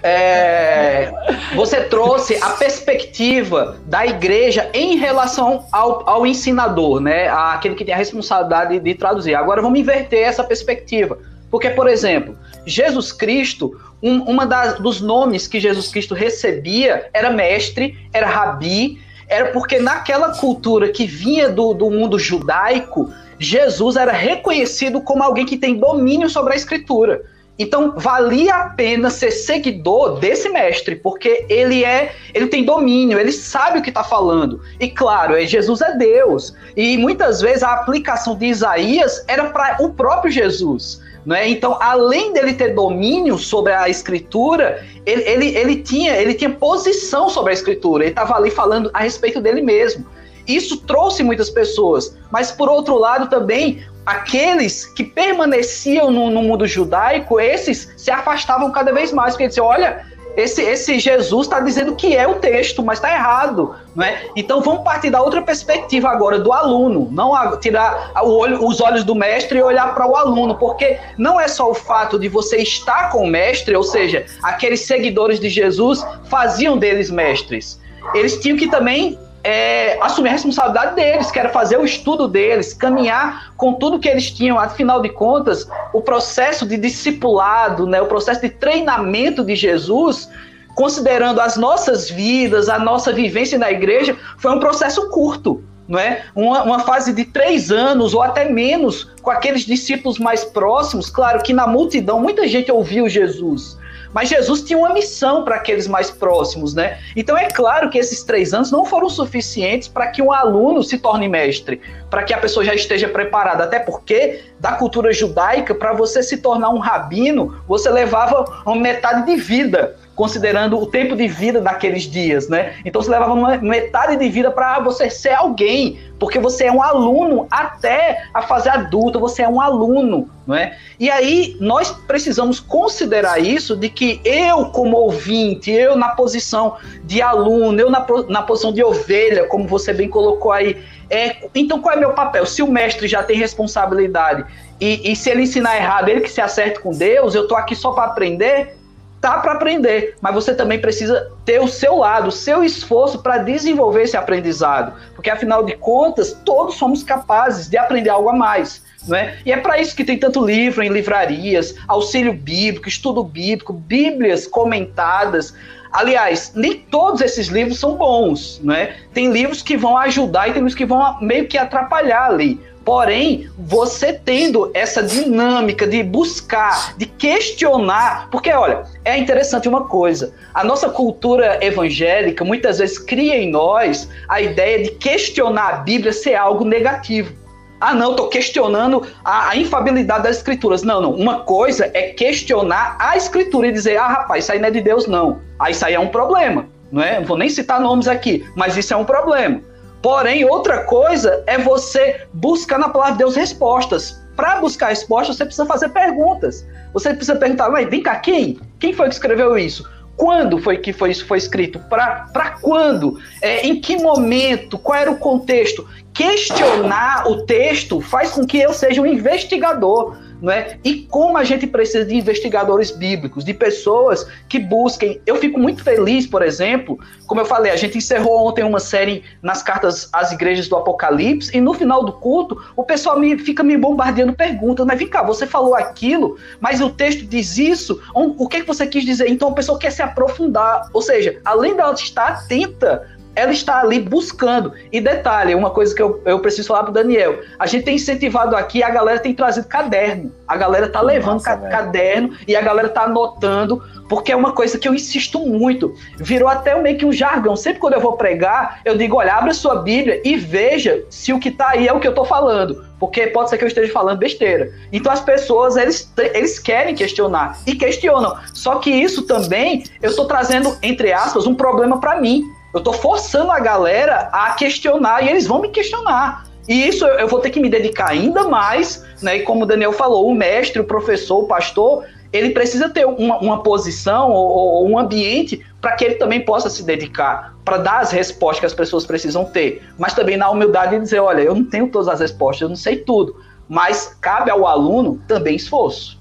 [SPEAKER 4] É, você trouxe a perspectiva da igreja em relação ao, ao ensinador, né? Aquele que tem a responsabilidade de traduzir. Agora vamos inverter essa perspectiva. Porque, por exemplo, Jesus Cristo, um, uma das, dos nomes que Jesus Cristo recebia era mestre, era rabi, era porque naquela cultura que vinha do, do mundo judaico, Jesus era reconhecido como alguém que tem domínio sobre a escritura. Então, valia a pena ser seguidor desse mestre, porque ele é, ele tem domínio, ele sabe o que está falando. E claro, é, Jesus é Deus. E muitas vezes a aplicação de Isaías era para o próprio Jesus. Né? Então, além dele ter domínio sobre a escritura, ele, ele, ele, tinha, ele tinha posição sobre a escritura, ele estava ali falando a respeito dele mesmo. Isso trouxe muitas pessoas, mas por outro lado também, aqueles que permaneciam no, no mundo judaico, esses se afastavam cada vez mais, porque diziam, olha, esse, esse Jesus está dizendo que é o texto, mas está errado, não é? Então vamos partir da outra perspectiva agora do aluno, não tirar olho, os olhos do mestre e olhar para o aluno, porque não é só o fato de você estar com o mestre, ou seja, aqueles seguidores de Jesus faziam deles mestres. Eles tinham que também é, assumir a responsabilidade deles, que era fazer o estudo deles, caminhar com tudo que eles tinham. Afinal de contas, o processo de discipulado, né, o processo de treinamento de Jesus, considerando as nossas vidas, a nossa vivência na igreja, foi um processo curto. Não é? Uma, uma fase de três anos ou até menos com aqueles discípulos mais próximos. Claro que na multidão muita gente ouviu Jesus, mas Jesus tinha uma missão para aqueles mais próximos, né? Então é claro que esses três anos não foram suficientes para que um aluno se torne mestre, para que a pessoa já esteja preparada. Até porque, da cultura judaica, para você se tornar um rabino, você levava uma metade de vida considerando o tempo de vida daqueles dias, né? Então você levava uma metade de vida para você ser alguém, porque você é um aluno até a fase adulta, você é um aluno, não é? E aí nós precisamos considerar isso de que eu como ouvinte, eu na posição de aluno, eu na, na posição de ovelha, como você bem colocou aí, é, então qual é meu papel? Se o mestre já tem responsabilidade e, e se ele ensinar errado, ele que se acerte com Deus, eu tô aqui só para aprender, tá para aprender, mas você também precisa ter o seu lado, o seu esforço para desenvolver esse aprendizado, porque afinal de contas, todos somos capazes de aprender algo a mais. Não é? E é para isso que tem tanto livro em livrarias, auxílio bíblico, estudo bíblico, bíblias comentadas. Aliás, nem todos esses livros são bons, né? Tem livros que vão ajudar e tem livros que vão meio que atrapalhar ali. Porém, você tendo essa dinâmica de buscar, de questionar, porque olha, é interessante uma coisa: a nossa cultura evangélica muitas vezes cria em nós a ideia de questionar a Bíblia ser algo negativo. Ah, não, estou questionando a, a, infabilidade das escrituras. Não, não. Uma coisa é questionar a escritura e dizer, ah, rapaz, isso aí não é de Deus, não. Ah, isso aí é um problema. Não, é? vou nem citar nomes aqui, mas isso é um problema. Porém, outra coisa é você buscar na palavra de Deus respostas. Para buscar respostas, você precisa fazer perguntas. Você precisa perguntar, mas vem cá, quem? Quem foi que escreveu isso? Quando foi que foi isso foi escrito? Para quando? É, em que momento? Qual era o contexto? Questionar o texto faz com que eu seja um investigador não é? E como a gente precisa de investigadores bíblicos, de pessoas que busquem. Eu fico muito feliz, por exemplo, como eu falei, a gente encerrou ontem uma série nas cartas às igrejas do Apocalipse, e no final do culto, o pessoal me, fica me bombardeando perguntas, mas vem cá, você falou aquilo, mas o texto diz isso, o que, que você quis dizer? Então a pessoa quer se aprofundar, ou seja, além dela estar atenta ela está ali buscando. E detalhe, uma coisa que eu, eu preciso falar para o Daniel: a gente tem incentivado aqui, a galera tem trazido caderno. A galera tá levando Nossa, ca caderno e a galera tá anotando, porque é uma coisa que eu insisto muito. Virou até meio que um jargão. Sempre quando eu vou pregar, eu digo: olha, abre a sua Bíblia e veja se o que está aí é o que eu estou falando. Porque pode ser que eu esteja falando besteira. Então as pessoas, eles, eles querem questionar e questionam. Só que isso também, eu estou trazendo, entre aspas, um problema para mim eu tô forçando a galera a questionar e eles vão me questionar. E isso eu vou ter que me dedicar ainda mais, né? E como o Daniel falou, o mestre, o professor, o pastor, ele precisa ter uma, uma posição ou, ou, um ambiente para que ele também possa se dedicar, para dar as respostas que as pessoas precisam ter. Mas também na humildade de dizer, olha, eu não tenho todas as respostas, eu não sei tudo. Mas cabe ao aluno também esforço.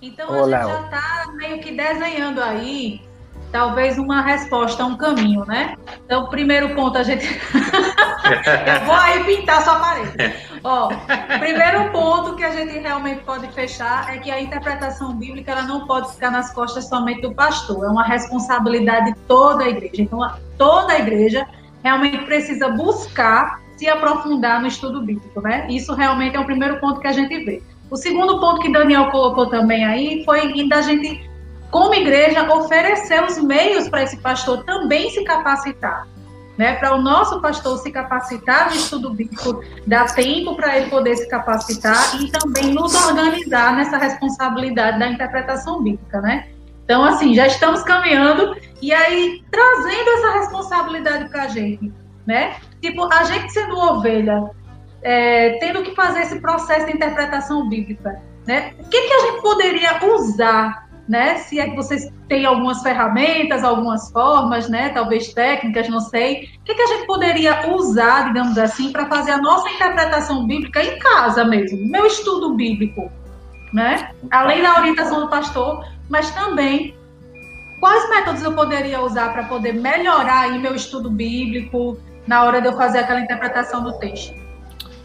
[SPEAKER 3] Então Ô, a gente Léo. já está meio que desenhando aí talvez uma resposta, um caminho, né? Então, primeiro ponto, a gente. Eu vou aí pintar sua parede. Ó, primeiro ponto que a gente realmente pode fechar é que a interpretação bíblica ela não pode ficar nas costas somente do pastor, é uma responsabilidade de toda a igreja. Então, toda a igreja realmente precisa buscar se aprofundar no estudo bíblico, né? Isso realmente é o primeiro ponto que a gente vê. O segundo ponto que Daniel colocou também aí foi da gente como igreja, oferecer os meios para esse pastor também se capacitar. Né, para o nosso pastor se capacitar no estudo bíblico, dar tempo para ele poder se capacitar e também nos organizar nessa responsabilidade da interpretação bíblica, né? Então, assim, já estamos caminhando e aí trazendo essa responsabilidade para a gente, né? Tipo, a gente sendo ovelha, é, tendo que fazer esse processo de interpretação bíblica, né? O que, que a gente poderia usar né? Se é que vocês têm algumas ferramentas, algumas formas, né? Talvez técnicas, não sei. O que, que a gente poderia usar, digamos assim, para fazer a nossa interpretação bíblica em casa mesmo, meu estudo bíblico, né? Além da orientação do pastor, mas também quais métodos eu poderia usar para poder melhorar aí meu estudo bíblico na hora de eu fazer aquela interpretação do texto?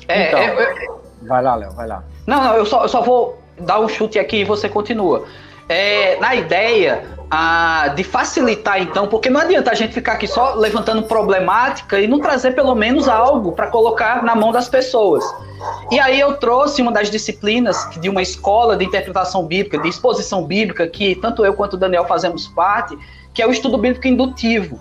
[SPEAKER 4] É, então, é, eu...
[SPEAKER 5] vai lá, Léo, vai lá.
[SPEAKER 4] Não, não, eu só, eu só vou dar um chute aqui e você continua é, na ideia a, de facilitar, então, porque não adianta a gente ficar aqui só levantando problemática e não trazer pelo menos algo para colocar na mão das pessoas. E aí eu trouxe uma das disciplinas de uma escola de interpretação bíblica, de exposição bíblica, que tanto eu quanto o Daniel fazemos parte, que é o estudo bíblico indutivo.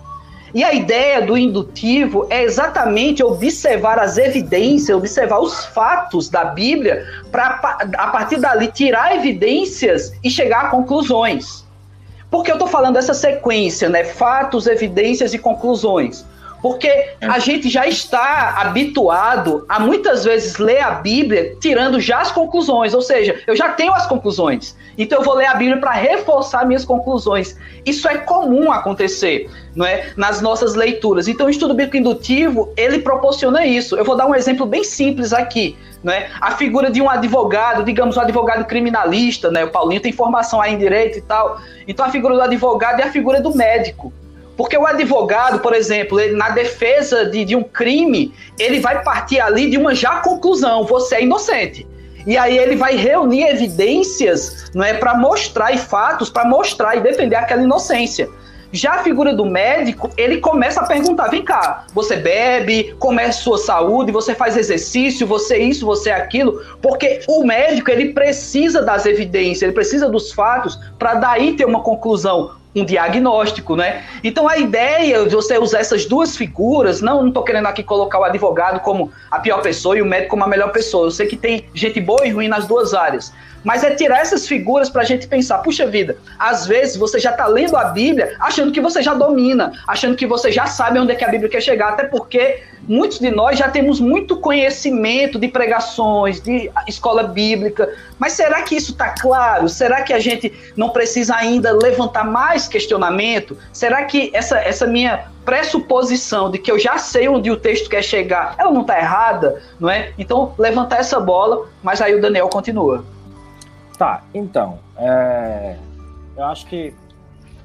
[SPEAKER 4] E a ideia do indutivo é exatamente observar as evidências, observar os fatos da Bíblia, para a partir dali tirar evidências e chegar a conclusões. Por que eu estou falando dessa sequência, né? Fatos, evidências e conclusões? Porque a gente já está habituado a muitas vezes ler a Bíblia tirando já as conclusões, ou seja, eu já tenho as conclusões. Então eu vou ler a Bíblia para reforçar minhas conclusões. Isso é comum acontecer, não é, nas nossas leituras. Então o estudo bíblico indutivo, ele proporciona isso. Eu vou dar um exemplo bem simples aqui, não é? A figura de um advogado, digamos um advogado criminalista, né? O Paulinho tem formação aí em direito e tal. Então a figura do advogado é a figura do médico. Porque o advogado, por exemplo, ele, na defesa de, de um crime, ele vai partir ali de uma já conclusão: você é inocente. E aí ele vai reunir evidências não é, para mostrar e fatos para mostrar e defender aquela inocência. Já a figura do médico, ele começa a perguntar: vem cá, você bebe, como é sua saúde, você faz exercício, você isso, você aquilo, porque o médico ele precisa das evidências, ele precisa dos fatos para daí ter uma conclusão um diagnóstico, né? Então a ideia de você usar essas duas figuras, não estou querendo aqui colocar o advogado como a pior pessoa e o médico como a melhor pessoa. Eu sei que tem gente boa e ruim nas duas áreas, mas é tirar essas figuras para a gente pensar, puxa vida, às vezes você já está lendo a Bíblia achando que você já domina, achando que você já sabe onde é que a Bíblia quer chegar, até porque muitos de nós já temos muito conhecimento de pregações, de escola bíblica, mas será que isso está claro? Será que a gente não precisa ainda levantar mais questionamento? Será que essa, essa minha pressuposição de que eu já sei onde o texto quer chegar, ela não está errada, não é? Então, levantar essa bola, mas aí o Daniel continua.
[SPEAKER 5] Tá, então, é... eu acho que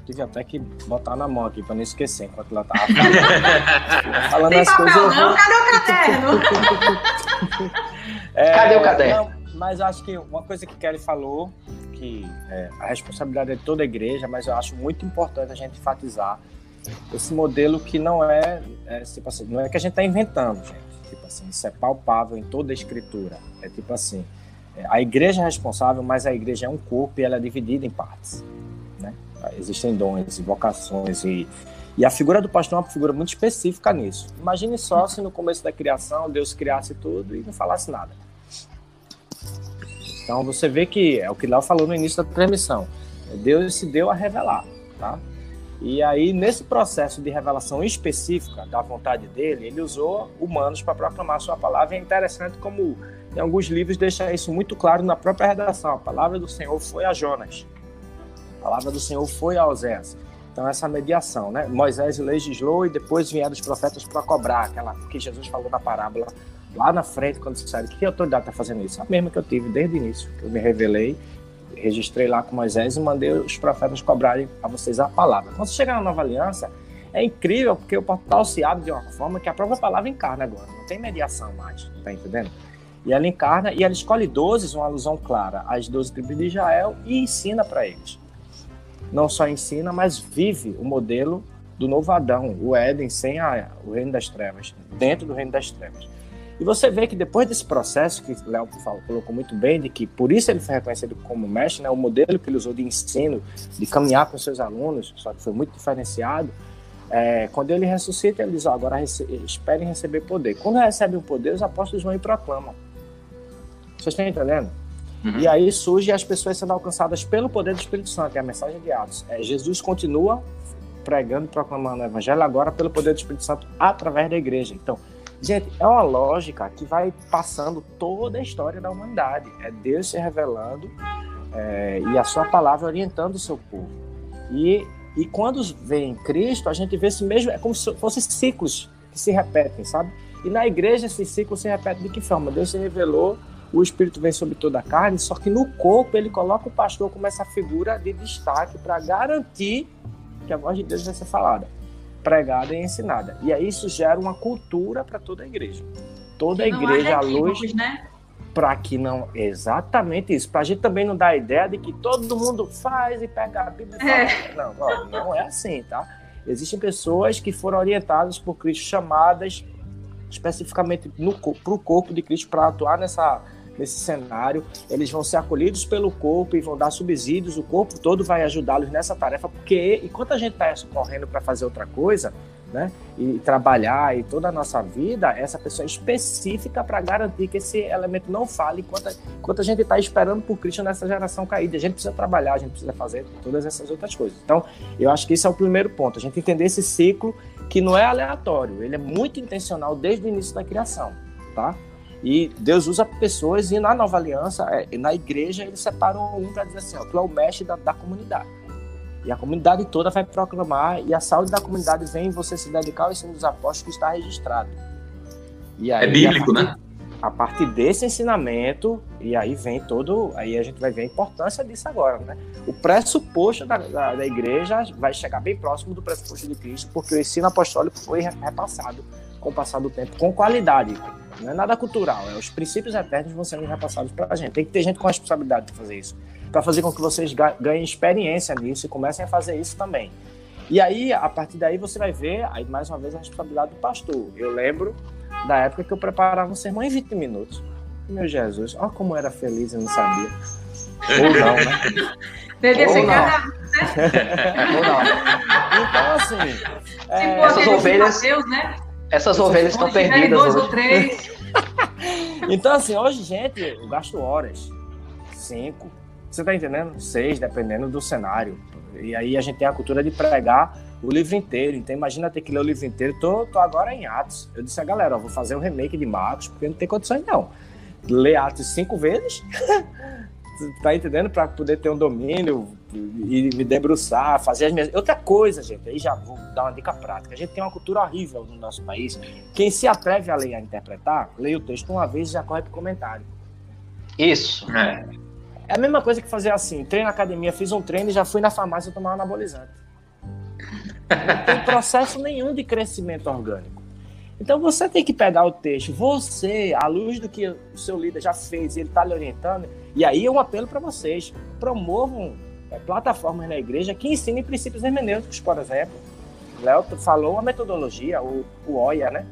[SPEAKER 5] tive até que botar na mão aqui para não esquecer enquanto ela tava falando.
[SPEAKER 3] falando Tem as papel, coisas. Não, vou... cadê o caderno?
[SPEAKER 4] é, cadê o caderno?
[SPEAKER 5] Não, mas acho que uma coisa que Kelly falou, que é, a responsabilidade é de toda a igreja, mas eu acho muito importante a gente enfatizar esse modelo que não é, é tipo assim, não é que a gente está inventando, gente. Tipo assim, isso é palpável em toda a escritura. É tipo assim, a igreja é responsável, mas a igreja é um corpo e ela é dividida em partes. Né? Existem dons, vocações e, e a figura do pastor é uma figura muito específica nisso. Imagine só se no começo da criação Deus criasse tudo e não falasse nada. Então você vê que é o que Léo falou no início da transmissão. Deus se deu a revelar, tá? E aí, nesse processo de revelação específica da vontade dele, ele usou humanos para proclamar sua palavra. E é interessante como em alguns livros deixa isso muito claro na própria redação. A palavra do Senhor foi a Jonas. A palavra do Senhor foi a Oséias. Então, essa mediação, né? Moisés legislou e depois vieram os profetas para cobrar, aquela que Jesus falou na parábola lá na frente, quando disseram que autoridade está fazendo isso? A mesma que eu tive desde o início, que eu me revelei registrei lá com Moisés e mandei os profetas cobrarem a vocês a palavra. Quando você chegar na nova aliança, é incrível porque o portal se abre de uma forma que a própria palavra encarna agora, não tem mediação mais, tá entendendo? E ela encarna e ela escolhe 12, uma alusão clara às 12 tribos de Israel e ensina para eles. Não só ensina, mas vive o modelo do novo Adão, o Éden sem a, o reino das trevas, dentro do reino das trevas. E você vê que depois desse processo, que Léo colocou muito bem, de que por isso ele foi reconhecido como mestre, né, o modelo que ele usou de ensino, de caminhar com seus alunos, só que foi muito diferenciado, é, quando ele ressuscita, ele diz: oh, agora rece esperem receber poder. Quando recebem o poder, os apóstolos vão e proclamam. Vocês estão entendendo? Uhum. E aí surge as pessoas sendo alcançadas pelo poder do Espírito Santo, é a mensagem de Atos. É, Jesus continua pregando e proclamando o Evangelho agora pelo poder do Espírito Santo através da igreja. Então, gente, é uma lógica que vai passando toda a história da humanidade. É Deus se revelando é, e a sua palavra orientando o seu povo. E e quando vem Cristo, a gente vê esse mesmo, é como se fossem ciclos que se repetem, sabe? E na igreja esse ciclo se repete de que forma? Deus se revelou, o Espírito vem sobre toda a carne, só que no corpo ele coloca o pastor como essa figura de destaque para garantir que a voz de Deus vai ser falada, pregada e ensinada. E aí isso gera uma cultura para toda a igreja. Toda a igreja, a luz. Né? para que não. Exatamente isso. Para a gente também não dar a ideia de que todo mundo faz e pega a Bíblia e é. fala. Não, não, não é assim, tá? Existem pessoas que foram orientadas por Cristo, chamadas especificamente para o corpo de Cristo para atuar nessa, nesse cenário. Eles vão ser acolhidos pelo corpo e vão dar subsídios. O corpo todo vai ajudá-los nessa tarefa, porque enquanto a gente está correndo para fazer outra coisa, né? E trabalhar e toda a nossa vida, essa pessoa é específica para garantir que esse elemento não fale enquanto, enquanto a gente está esperando por Cristo nessa geração caída. A gente precisa trabalhar, a gente precisa fazer todas essas outras coisas. Então, eu acho que esse é o primeiro ponto, a gente entender esse ciclo que não é aleatório, ele é muito intencional desde o início da criação, tá? E Deus usa pessoas e na nova aliança, é, na igreja, ele separou um para dizer assim, ó, tu é o mestre da, da comunidade. E a comunidade toda vai proclamar, e a saúde da comunidade vem em você se dedicar ao ensino dos apóstolos que está registrado.
[SPEAKER 2] E aí, é bíblico,
[SPEAKER 5] a partir,
[SPEAKER 2] né?
[SPEAKER 5] A partir desse ensinamento, e aí vem todo. Aí a gente vai ver a importância disso agora, né? O pressuposto da, da, da igreja vai chegar bem próximo do pressuposto de Cristo, porque o ensino apostólico foi repassado com o passar do tempo, com qualidade. Não é nada cultural, é os princípios eternos vão sendo repassados para a gente. Tem que ter gente com responsabilidade de fazer isso para fazer com que vocês ganhem experiência nisso e comecem a fazer isso também. E aí, a partir daí, você vai ver, aí mais uma vez, a responsabilidade do pastor. Eu lembro da época que eu preparava um sermão em 20 minutos. Meu Jesus, olha como era feliz e não sabia. Ou não, né?
[SPEAKER 3] Deve ser cada
[SPEAKER 5] Ou não. Então, assim.
[SPEAKER 4] É, essas ovelhas. Deus, né? Essas ovelhas estão perdidas. Dois hoje. ou três.
[SPEAKER 5] então, assim, hoje, gente, eu gasto horas. Cinco, você tá entendendo? Seis, dependendo do cenário. E aí a gente tem a cultura de pregar o livro inteiro. Então imagina ter que ler o livro inteiro. Tô, tô agora em Atos. Eu disse a galera, ó, vou fazer um remake de Marcos, porque não tem condições não. Ler Atos cinco vezes, tá entendendo? Para poder ter um domínio e me debruçar, fazer as minhas. Outra coisa, gente, aí já vou dar uma dica prática. A gente tem uma cultura horrível no nosso país. Quem se atreve a ler e a interpretar, leia o texto uma vez e já corre pro comentário.
[SPEAKER 4] Isso. É.
[SPEAKER 5] É a mesma coisa que fazer assim, treino na academia, fiz um treino e já fui na farmácia tomar um anabolizante. Não tem processo nenhum de crescimento orgânico. Então você tem que pegar o texto, você, à luz do que o seu líder já fez e ele está lhe orientando, e aí é um apelo para vocês: promovam é, plataformas na igreja que ensinem princípios hermenêuticos, por exemplo. Léo falou a metodologia, o, o OIA, né?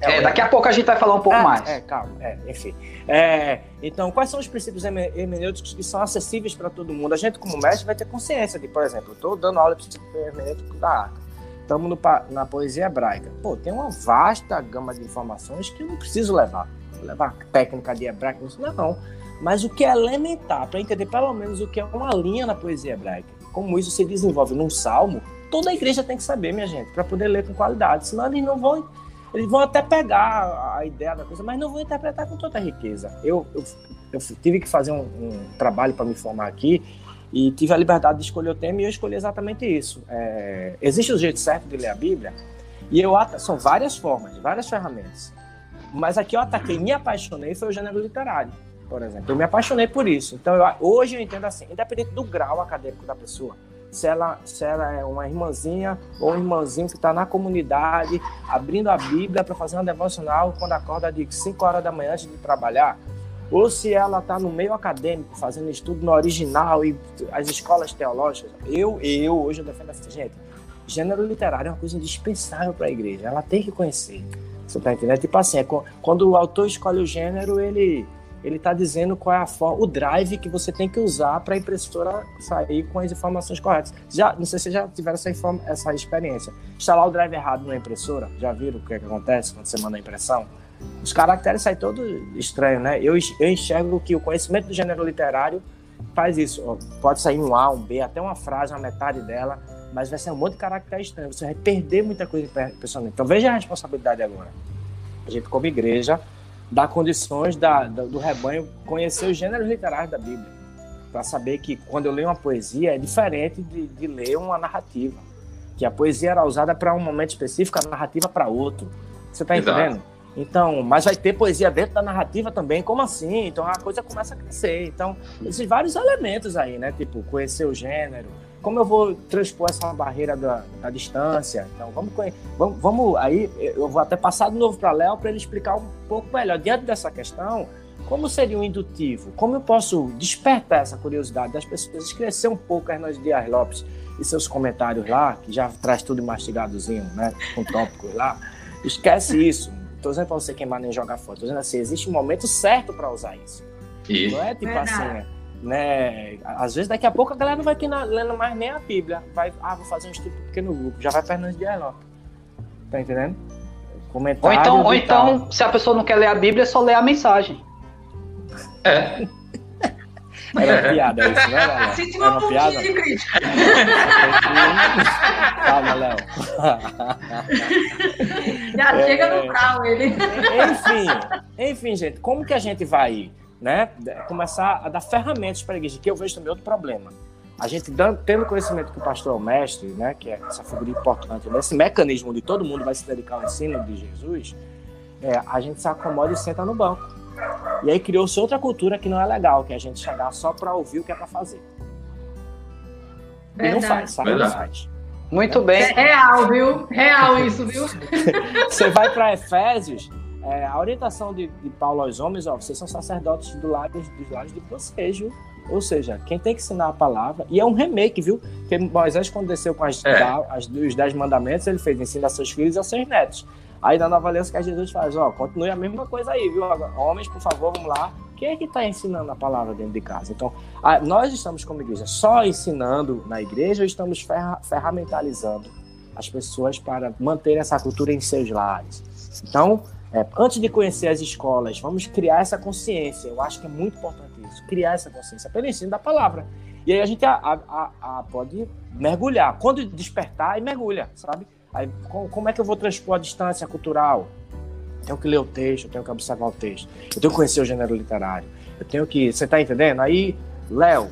[SPEAKER 4] É, daqui a pouco a gente vai falar um pouco
[SPEAKER 5] é,
[SPEAKER 4] mais.
[SPEAKER 5] É, calma, é, enfim. É, então, quais são os princípios hermenêuticos que são acessíveis para todo mundo? A gente, como mestre, vai ter consciência de, por exemplo, estou dando aula de princípio hermenêutico da arca. Estamos na poesia hebraica. Pô, tem uma vasta gama de informações que eu não preciso levar. Levar técnica de hebraico, não. Mas o que é elementar, para entender pelo menos o que é uma linha na poesia hebraica, como isso se desenvolve num salmo, toda a igreja tem que saber, minha gente, para poder ler com qualidade. Senão eles não vão eles vão até pegar a ideia da coisa, mas não vão interpretar com toda a riqueza. Eu, eu, eu tive que fazer um, um trabalho para me formar aqui e tive a liberdade de escolher o tema e eu escolhi exatamente isso. É, existe o jeito certo de ler a Bíblia e eu são várias formas, várias ferramentas. Mas aqui eu ataquei, me apaixonei foi o gênero literário. por exemplo. Eu me apaixonei por isso. Então, eu, hoje eu entendo assim, independente do grau acadêmico da pessoa, se ela, se ela é uma irmãzinha ou um irmãozinho que está na comunidade, abrindo a Bíblia para fazer uma devocional quando acorda de 5 horas da manhã antes de trabalhar, ou se ela está no meio acadêmico, fazendo estudo no original e as escolas teológicas, eu, eu hoje eu defendo essa gente. Gênero literário é uma coisa indispensável para a igreja, ela tem que conhecer. Você está entendendo? Tipo assim, é quando o autor escolhe o gênero, ele ele está dizendo qual é a forma, o drive que você tem que usar para a impressora sair com as informações corretas. Já, não sei se já tiveram essa, essa experiência. Instalar o drive errado na impressora, já viram o que, é que acontece quando você manda a impressão? Os caracteres saem todos estranhos, né? Eu, eu enxergo que o conhecimento do gênero literário faz isso. Pode sair um A, um B, até uma frase, uma metade dela, mas vai ser um monte de caractere estranho. Você vai perder muita coisa pessoalmente. Então veja a responsabilidade agora. A gente, como igreja, dá condições da, da, do rebanho conhecer os gêneros literários da Bíblia. Para saber que quando eu leio uma poesia é diferente de, de ler uma narrativa. Que a poesia era usada para um momento específico, a narrativa para outro. Você está entendendo? Então, mas vai ter poesia dentro da narrativa também, como assim? Então a coisa começa a crescer. Então, esses vários elementos aí, né? Tipo, conhecer o gênero, como eu vou transpor essa barreira da, da distância? Então, vamos, vamos, vamos aí, eu vou até passar de novo para Léo para ele explicar um pouco melhor. Diante dessa questão, como seria um indutivo? Como eu posso despertar essa curiosidade das pessoas, esclarecer um pouco a Hernandes Dias Lopes e seus comentários lá, que já traz tudo mastigadozinho, né, com tópicos lá. Esquece isso. Estou dizendo para você queimar nem jogar fora. Estou dizendo assim, existe um momento certo para usar isso. isso. Não é tipo Verdade. assim, né? Às vezes daqui a pouco a galera não vai ter lendo mais nem a Bíblia. Vai, ah, vou fazer um estudo pequeno grupo. Já vai Fernandes de Ailó. Tá entendendo?
[SPEAKER 4] Comentário ou então, ou então, se a pessoa não quer ler a Bíblia, é só ler a mensagem.
[SPEAKER 2] É.
[SPEAKER 5] Era uma piada isso, né, Léo?
[SPEAKER 3] Senti uma, uma piada. de crítica.
[SPEAKER 5] Calma, Léo.
[SPEAKER 3] Já é... chega no grau ele.
[SPEAKER 5] Enfim, enfim, gente, como que a gente vai né, começar a dar ferramentas para a igreja, que eu vejo também outro problema. A gente dando, tendo conhecimento que o pastor é o mestre, né, que é essa figura importante, nesse mecanismo onde todo mundo vai se dedicar ao ensino de Jesus, é, a gente se acomoda e senta no banco. E aí criou-se outra cultura que não é legal, que é a gente chegar só para ouvir o que é para fazer. Verdade. E não faz, sabe? Verdade. Não faz.
[SPEAKER 4] Muito é. bem. É
[SPEAKER 3] real, viu? Real isso, viu?
[SPEAKER 5] Você vai para Efésios, é, a orientação de, de, Paulo aos homens, ó, vocês são sacerdotes do lado, dos lados de vocês, viu? Ou seja, quem tem que ensinar a palavra, e é um remake, viu? Porque Moisés, quando desceu com as, é. as, os dez mandamentos, ele fez ensina a seus filhos e aos seus netos. Aí na nova aliança que Jesus faz, ó, continue a mesma coisa aí, viu? Homens, por favor, vamos lá. Quem é que está ensinando a palavra dentro de casa? Então, a, nós estamos como igreja só ensinando na igreja ou estamos ferra, ferramentalizando as pessoas para manter essa cultura em seus lares? Então, é, antes de conhecer as escolas, vamos criar essa consciência. Eu acho que é muito importante isso, criar essa consciência pelo ensino da palavra. E aí a gente a, a, pode mergulhar. Quando despertar, e mergulha, sabe? Aí, como é que eu vou transpor a distância cultural? Eu tenho que ler o texto, eu tenho que observar o texto, eu tenho que conhecer o gênero literário, eu tenho que. Você está entendendo? Aí, Léo,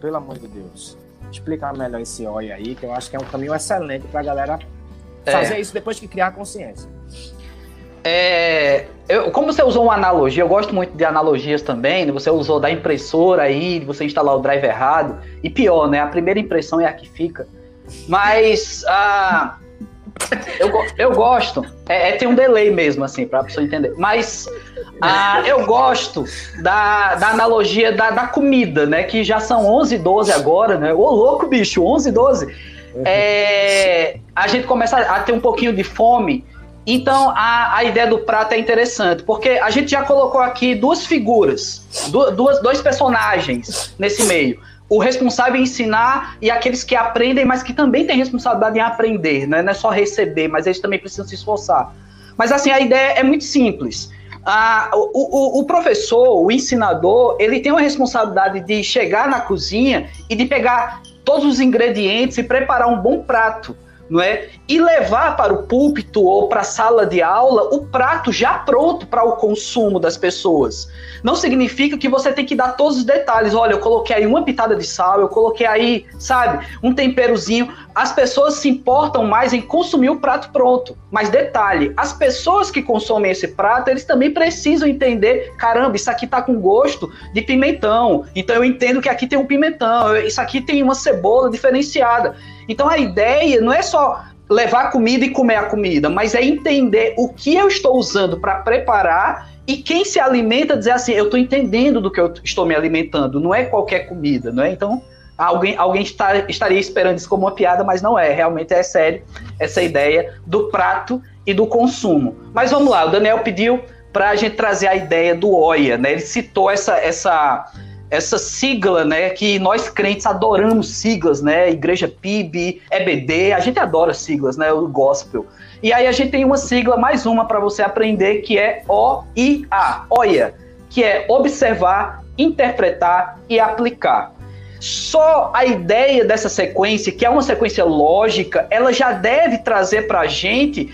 [SPEAKER 5] pelo amor de Deus, explica melhor esse OI aí, que eu acho que é um caminho excelente para a galera é. fazer isso depois que criar a consciência.
[SPEAKER 4] É, eu, como você usou uma analogia, eu gosto muito de analogias também. Né? Você usou da impressora aí, você instalar o drive errado. E pior, né? A primeira impressão é a que fica. Mas ah, eu, eu gosto. É, é, tem um delay mesmo, assim, para a pessoa entender. Mas ah, eu gosto da, da analogia da, da comida, né? Que já são 11, 12 agora, né? Ô, louco, bicho, 11, 12. É, a gente começa a ter um pouquinho de fome então, a, a ideia do prato é interessante, porque a gente já colocou aqui duas figuras, duas, dois personagens nesse meio. O responsável em ensinar e aqueles que aprendem, mas que também têm responsabilidade em aprender, né? não é só receber, mas eles também precisam se esforçar. Mas assim, a ideia é muito simples. Ah, o, o, o, professor, o ensinador, ele tem uma responsabilidade de chegar na cozinha e de pegar todos os ingredientes e preparar um bom prato não é? E levar para o púlpito ou para a sala de aula o prato já pronto para o consumo das pessoas. Não significa que você tem que dar todos os detalhes. Olha, eu coloquei aí uma pitada de sal, eu coloquei aí, sabe, um temperozinho. As pessoas se importam mais em consumir o prato pronto. Mas detalhe, as pessoas que consomem esse prato, eles também precisam entender, caramba, isso aqui tá com gosto de pimentão. Então eu entendo que aqui tem um pimentão, isso aqui tem uma cebola diferenciada. Então a ideia não é só levar comida e comer a comida, mas é entender o que eu estou usando para preparar e quem se alimenta dizer assim, eu estou entendendo do que eu estou me alimentando, não é qualquer comida, não é? Então alguém, alguém está, estaria esperando isso como uma piada, mas não é, realmente é sério essa ideia do prato e do consumo. Mas vamos lá, o Daniel pediu para a gente trazer a ideia do OIA, né? Ele citou essa, essa essa sigla, né, que nós crentes adoramos siglas, né, Igreja PIB, EBD, a gente adora siglas, né, o gospel. E aí a gente tem uma sigla, mais uma para você aprender, que é OIA, OIA, que é observar, interpretar e aplicar. Só a ideia dessa sequência, que é uma sequência lógica, ela já deve trazer para a gente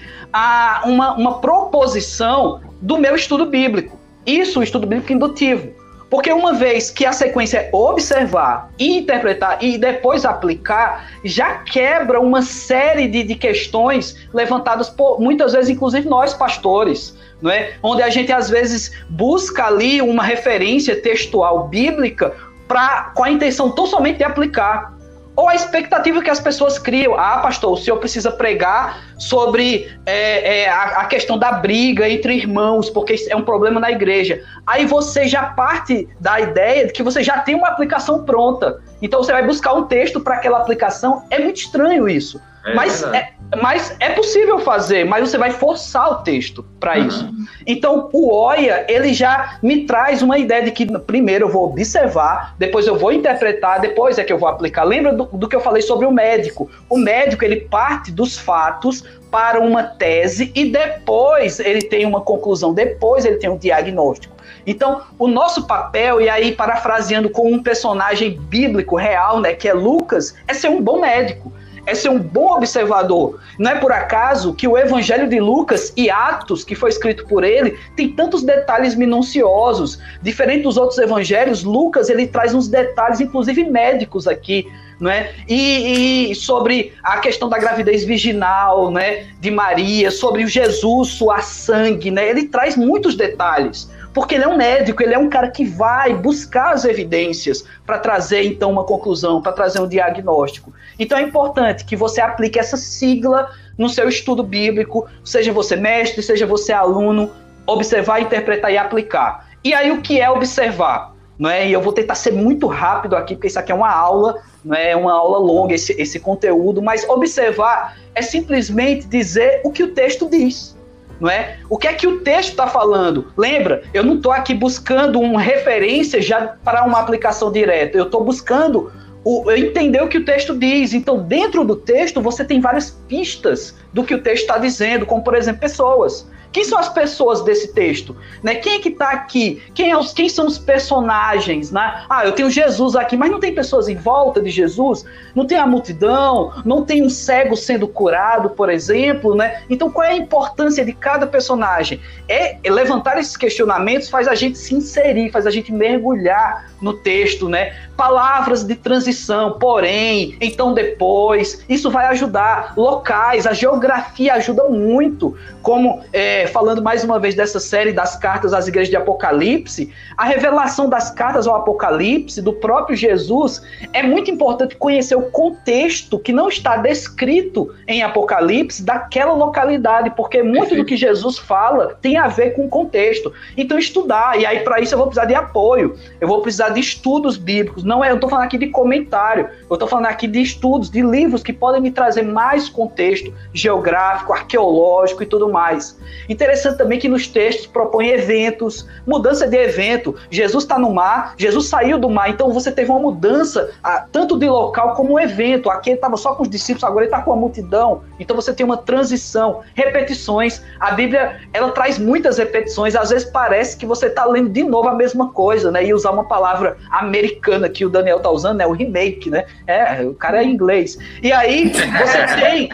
[SPEAKER 4] uma, uma proposição do meu estudo bíblico. Isso, o estudo bíblico indutivo. Porque uma vez que a sequência é observar, interpretar e depois aplicar, já quebra uma série de, de questões levantadas por muitas vezes, inclusive nós pastores, não é? Onde a gente às vezes busca ali uma referência textual bíblica para com a intenção tão somente de aplicar ou a expectativa que as pessoas criam. Ah, pastor, o senhor precisa pregar sobre é, é, a, a, questão da briga entre irmãos, porque é um problema na igreja. Aí você já parte da ideia de que você já tem uma aplicação pronta. Então você vai buscar um texto para aquela aplicação. É muito estranho isso. É mas, é, mas é possível fazer, mas você vai forçar o texto para uhum. isso. Então, o OIA, ele já me traz uma ideia de que primeiro eu vou observar, depois eu vou interpretar, depois é que eu vou aplicar. Lembra do, do que eu falei sobre o médico? O médico, ele parte dos fatos para uma tese e depois ele tem uma conclusão, depois ele tem um diagnóstico. Então, o nosso papel, e aí parafraseando com um personagem bíblico real, né, que é Lucas, é ser um bom médico é ser um bom observador. Não é por acaso que o Evangelho de Lucas e Atos, que foi escrito por ele, tem tantos detalhes minuciosos. Diferente dos outros evangelhos, Lucas ele traz uns detalhes, inclusive médicos aqui, não é? E, e, sobre a questão da gravidez virginal, né, de Maria, sobre o Jesus suar sangue, né? Ele traz muitos detalhes porque ele é um médico, ele é um cara que vai buscar as evidências para trazer então uma conclusão, para trazer um diagnóstico. Então é importante que você aplique essa sigla no seu estudo bíblico, seja você mestre, seja você aluno, observar, interpretar e aplicar. E aí o que é observar? Não é? E eu vou tentar ser muito rápido aqui, porque isso aqui é uma aula, não é uma aula longa esse, esse conteúdo, mas observar é simplesmente dizer o que o texto diz não é? O que é que o texto está falando? Lembra, eu não estou aqui buscando uma referência já para uma aplicação direta, eu estou buscando o, entender o que o texto diz. Então, dentro do texto, você tem várias pistas do que o texto está dizendo, como, por exemplo, pessoas. Quem são as pessoas desse texto? Né? Quem é que está aqui? Quem, é os, quem são os personagens? Né? Ah, eu tenho Jesus aqui, mas não tem pessoas em volta de Jesus? Não tem a multidão? Não tem um cego sendo curado, por exemplo? Né? Então, qual é a importância de cada personagem? É, levantar esses questionamentos faz a gente se inserir, faz a gente mergulhar no texto, né? Palavras de transição, porém, então depois, isso vai ajudar. Locais, a geografia ajuda muito, como é, falando mais uma vez dessa série das cartas às igrejas de Apocalipse, a revelação das cartas ao Apocalipse do próprio Jesus é muito importante conhecer o contexto que não está descrito em Apocalipse daquela localidade, porque muito do que Jesus fala tem a ver com o contexto. Então estudar, e aí para isso eu vou precisar de apoio, eu vou precisar de estudos bíblicos. Não é, eu estou falando aqui de comentário, eu estou falando aqui de estudos, de livros que podem me trazer mais contexto geográfico, arqueológico e tudo mais. Interessante também que nos textos propõe eventos, mudança de evento. Jesus está no mar, Jesus saiu do mar, então você teve uma mudança ah, tanto de local como evento. Aqui ele estava só com os discípulos, agora ele está com a multidão. Então você tem uma transição, repetições. A Bíblia ela traz muitas repetições. Às vezes parece que você está lendo de novo a mesma coisa, né? E usar uma palavra americana que o Daniel está usando, né? O remake, né? É, o cara é inglês. E aí você tem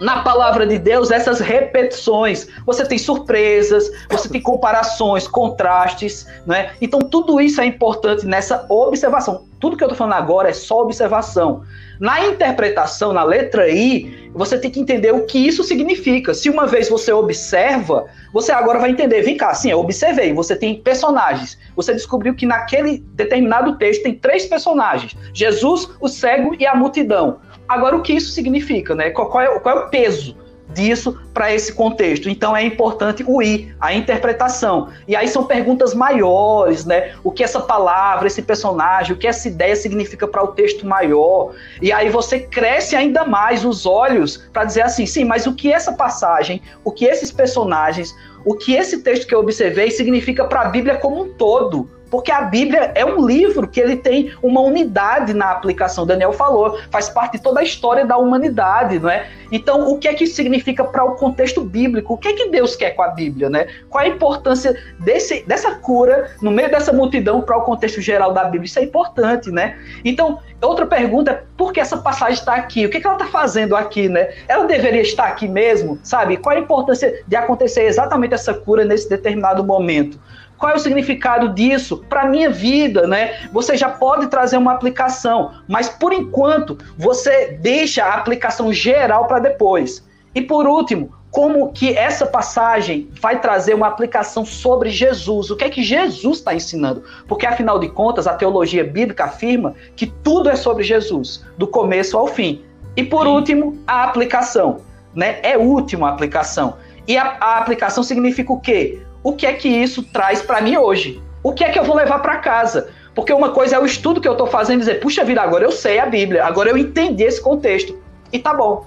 [SPEAKER 4] na palavra de Deus essas repetições. Você tem surpresas, você tem comparações, contrastes, né? Então tudo isso é importante nessa observação. Tudo que eu estou falando agora é só observação. Na interpretação, na letra I, você tem que entender o que isso significa. Se uma vez você observa, você agora vai entender. Vem cá, sim, eu observei. Você tem personagens. Você descobriu que naquele determinado texto tem três personagens: Jesus, o cego e a multidão. Agora, o que isso significa, né? Qual, qual, é, qual é o peso disso para esse contexto? Então, é importante o I, a interpretação. E aí são perguntas maiores, né? O que essa palavra, esse personagem, o que essa ideia significa para o texto maior? E aí você cresce ainda mais os olhos para dizer assim, sim, mas o que essa passagem, o que esses personagens, o que esse texto que eu observei significa para a Bíblia como um todo? Porque a Bíblia é um livro que ele tem uma unidade na aplicação. Daniel falou, faz parte de toda a história da humanidade, não é? Então, o que é que significa para o contexto bíblico? O que é que Deus quer com a Bíblia, né? Qual a importância desse, dessa cura no meio dessa multidão para o contexto geral da Bíblia? Isso é importante, né? Então, outra pergunta é por que essa passagem está aqui? O que, é que ela está fazendo aqui, né? Ela deveria estar aqui mesmo, sabe? Qual a importância de acontecer exatamente essa cura nesse determinado momento? Qual é o significado disso para minha vida, né? Você já pode trazer uma aplicação, mas por enquanto você deixa a aplicação geral para depois. E por último, como que essa passagem vai trazer uma aplicação sobre Jesus? O que é que Jesus está ensinando? Porque afinal de contas, a teologia bíblica afirma que tudo é sobre Jesus, do começo ao fim. E por Sim. último, a aplicação, né? É última a aplicação. E a, a aplicação significa o quê? O que é que isso traz para mim hoje? O que é que eu vou levar para casa? Porque uma coisa é o estudo que eu estou fazendo, dizer, puxa vida, agora eu sei a Bíblia, agora eu entendi esse contexto. E tá bom.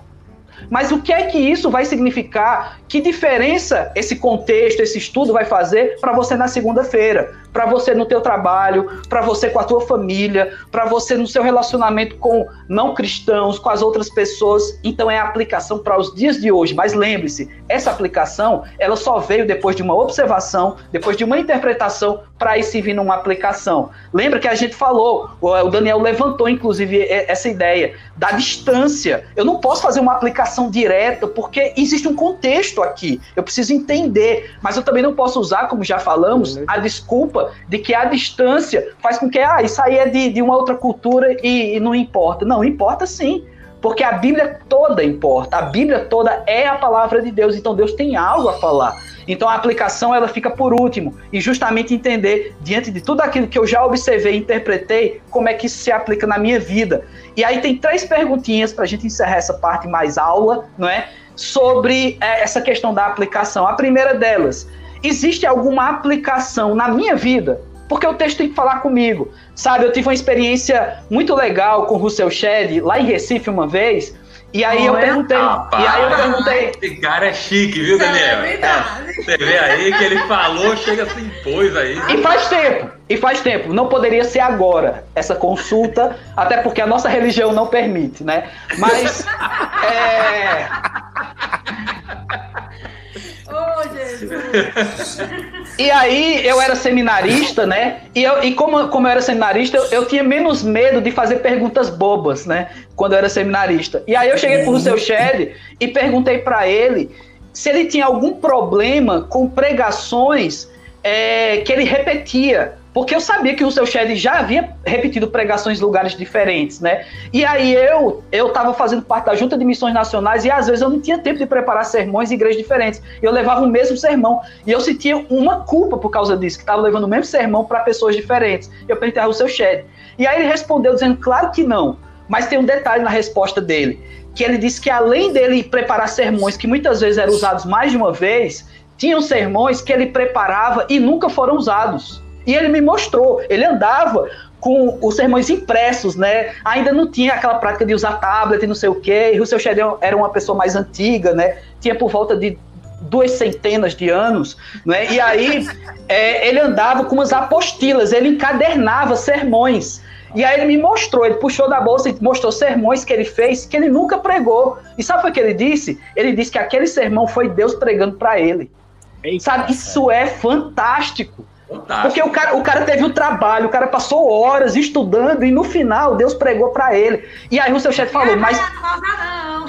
[SPEAKER 4] Mas o que é que isso vai significar? Que diferença esse contexto, esse estudo vai fazer para você na segunda-feira? Para você no teu trabalho, para você com a tua família, para você no seu relacionamento com não cristãos, com as outras pessoas. Então é a aplicação para os dias de hoje. Mas lembre-se, essa aplicação, ela só veio depois de uma observação, depois de uma interpretação para aí se vir numa aplicação. Lembra que a gente falou, o Daniel levantou inclusive essa ideia da distância. Eu não posso fazer uma aplicação direta porque existe um contexto aqui. Eu preciso entender, mas eu também não posso usar, como já falamos, a desculpa de que a distância faz com que ah, isso aí é de, de uma outra cultura e, e não importa. Não, importa sim. Porque a Bíblia toda importa, a Bíblia toda é a palavra de Deus, então Deus tem algo a falar. Então a aplicação ela fica por último e justamente entender diante de tudo aquilo que eu já observei interpretei como é que isso se aplica na minha vida. E aí tem três perguntinhas para a gente encerrar essa parte mais aula, não é? Sobre é, essa questão da aplicação. A primeira delas, existe alguma aplicação na minha vida? Porque o texto tem que falar comigo. Sabe, eu tive uma experiência muito legal com o Russell Shedd lá em Recife uma vez, e aí eu é? perguntei.
[SPEAKER 2] Rapaz,
[SPEAKER 4] e aí eu perguntei.
[SPEAKER 2] Esse cara é chique, viu, Daniel? É, você vê aí que ele falou, chega se impôs aí.
[SPEAKER 4] E faz tempo, e faz tempo. Não poderia ser agora essa consulta, até porque a nossa religião não permite, né? Mas. é... E aí eu era seminarista, né? E, eu, e como, como eu era seminarista, eu, eu, tinha menos medo de fazer perguntas bobas, né? Quando eu era seminarista. E aí eu cheguei pro seu Shed e perguntei para ele se ele tinha algum problema com pregações é, que ele repetia. Porque eu sabia que o seu Shed já havia repetido pregações em lugares diferentes, né? E aí eu eu estava fazendo parte da Junta de Missões Nacionais e às vezes eu não tinha tempo de preparar sermões em igrejas diferentes. Eu levava o mesmo sermão e eu sentia uma culpa por causa disso, que estava levando o mesmo sermão para pessoas diferentes. Eu perguntei ao seu Shed. E aí ele respondeu dizendo, claro que não. Mas tem um detalhe na resposta dele, que ele disse que além dele preparar sermões que muitas vezes eram usados mais de uma vez, tinham sermões que ele preparava e nunca foram usados. E ele me mostrou, ele andava com os sermões impressos, né? Ainda não tinha aquela prática de usar tablet e não sei o quê. E o seu Sheridan era uma pessoa mais antiga, né? Tinha por volta de duas centenas de anos, né? E aí é, ele andava com umas apostilas, ele encadernava sermões. E aí ele me mostrou, ele puxou da bolsa e mostrou sermões que ele fez que ele nunca pregou. E sabe o que ele disse? Ele disse que aquele sermão foi Deus pregando para ele. Eita, sabe, isso é fantástico. Fantástico. Porque o cara, o cara teve o trabalho, o cara passou horas estudando e no final Deus pregou para ele. E aí o seu chefe falou, mas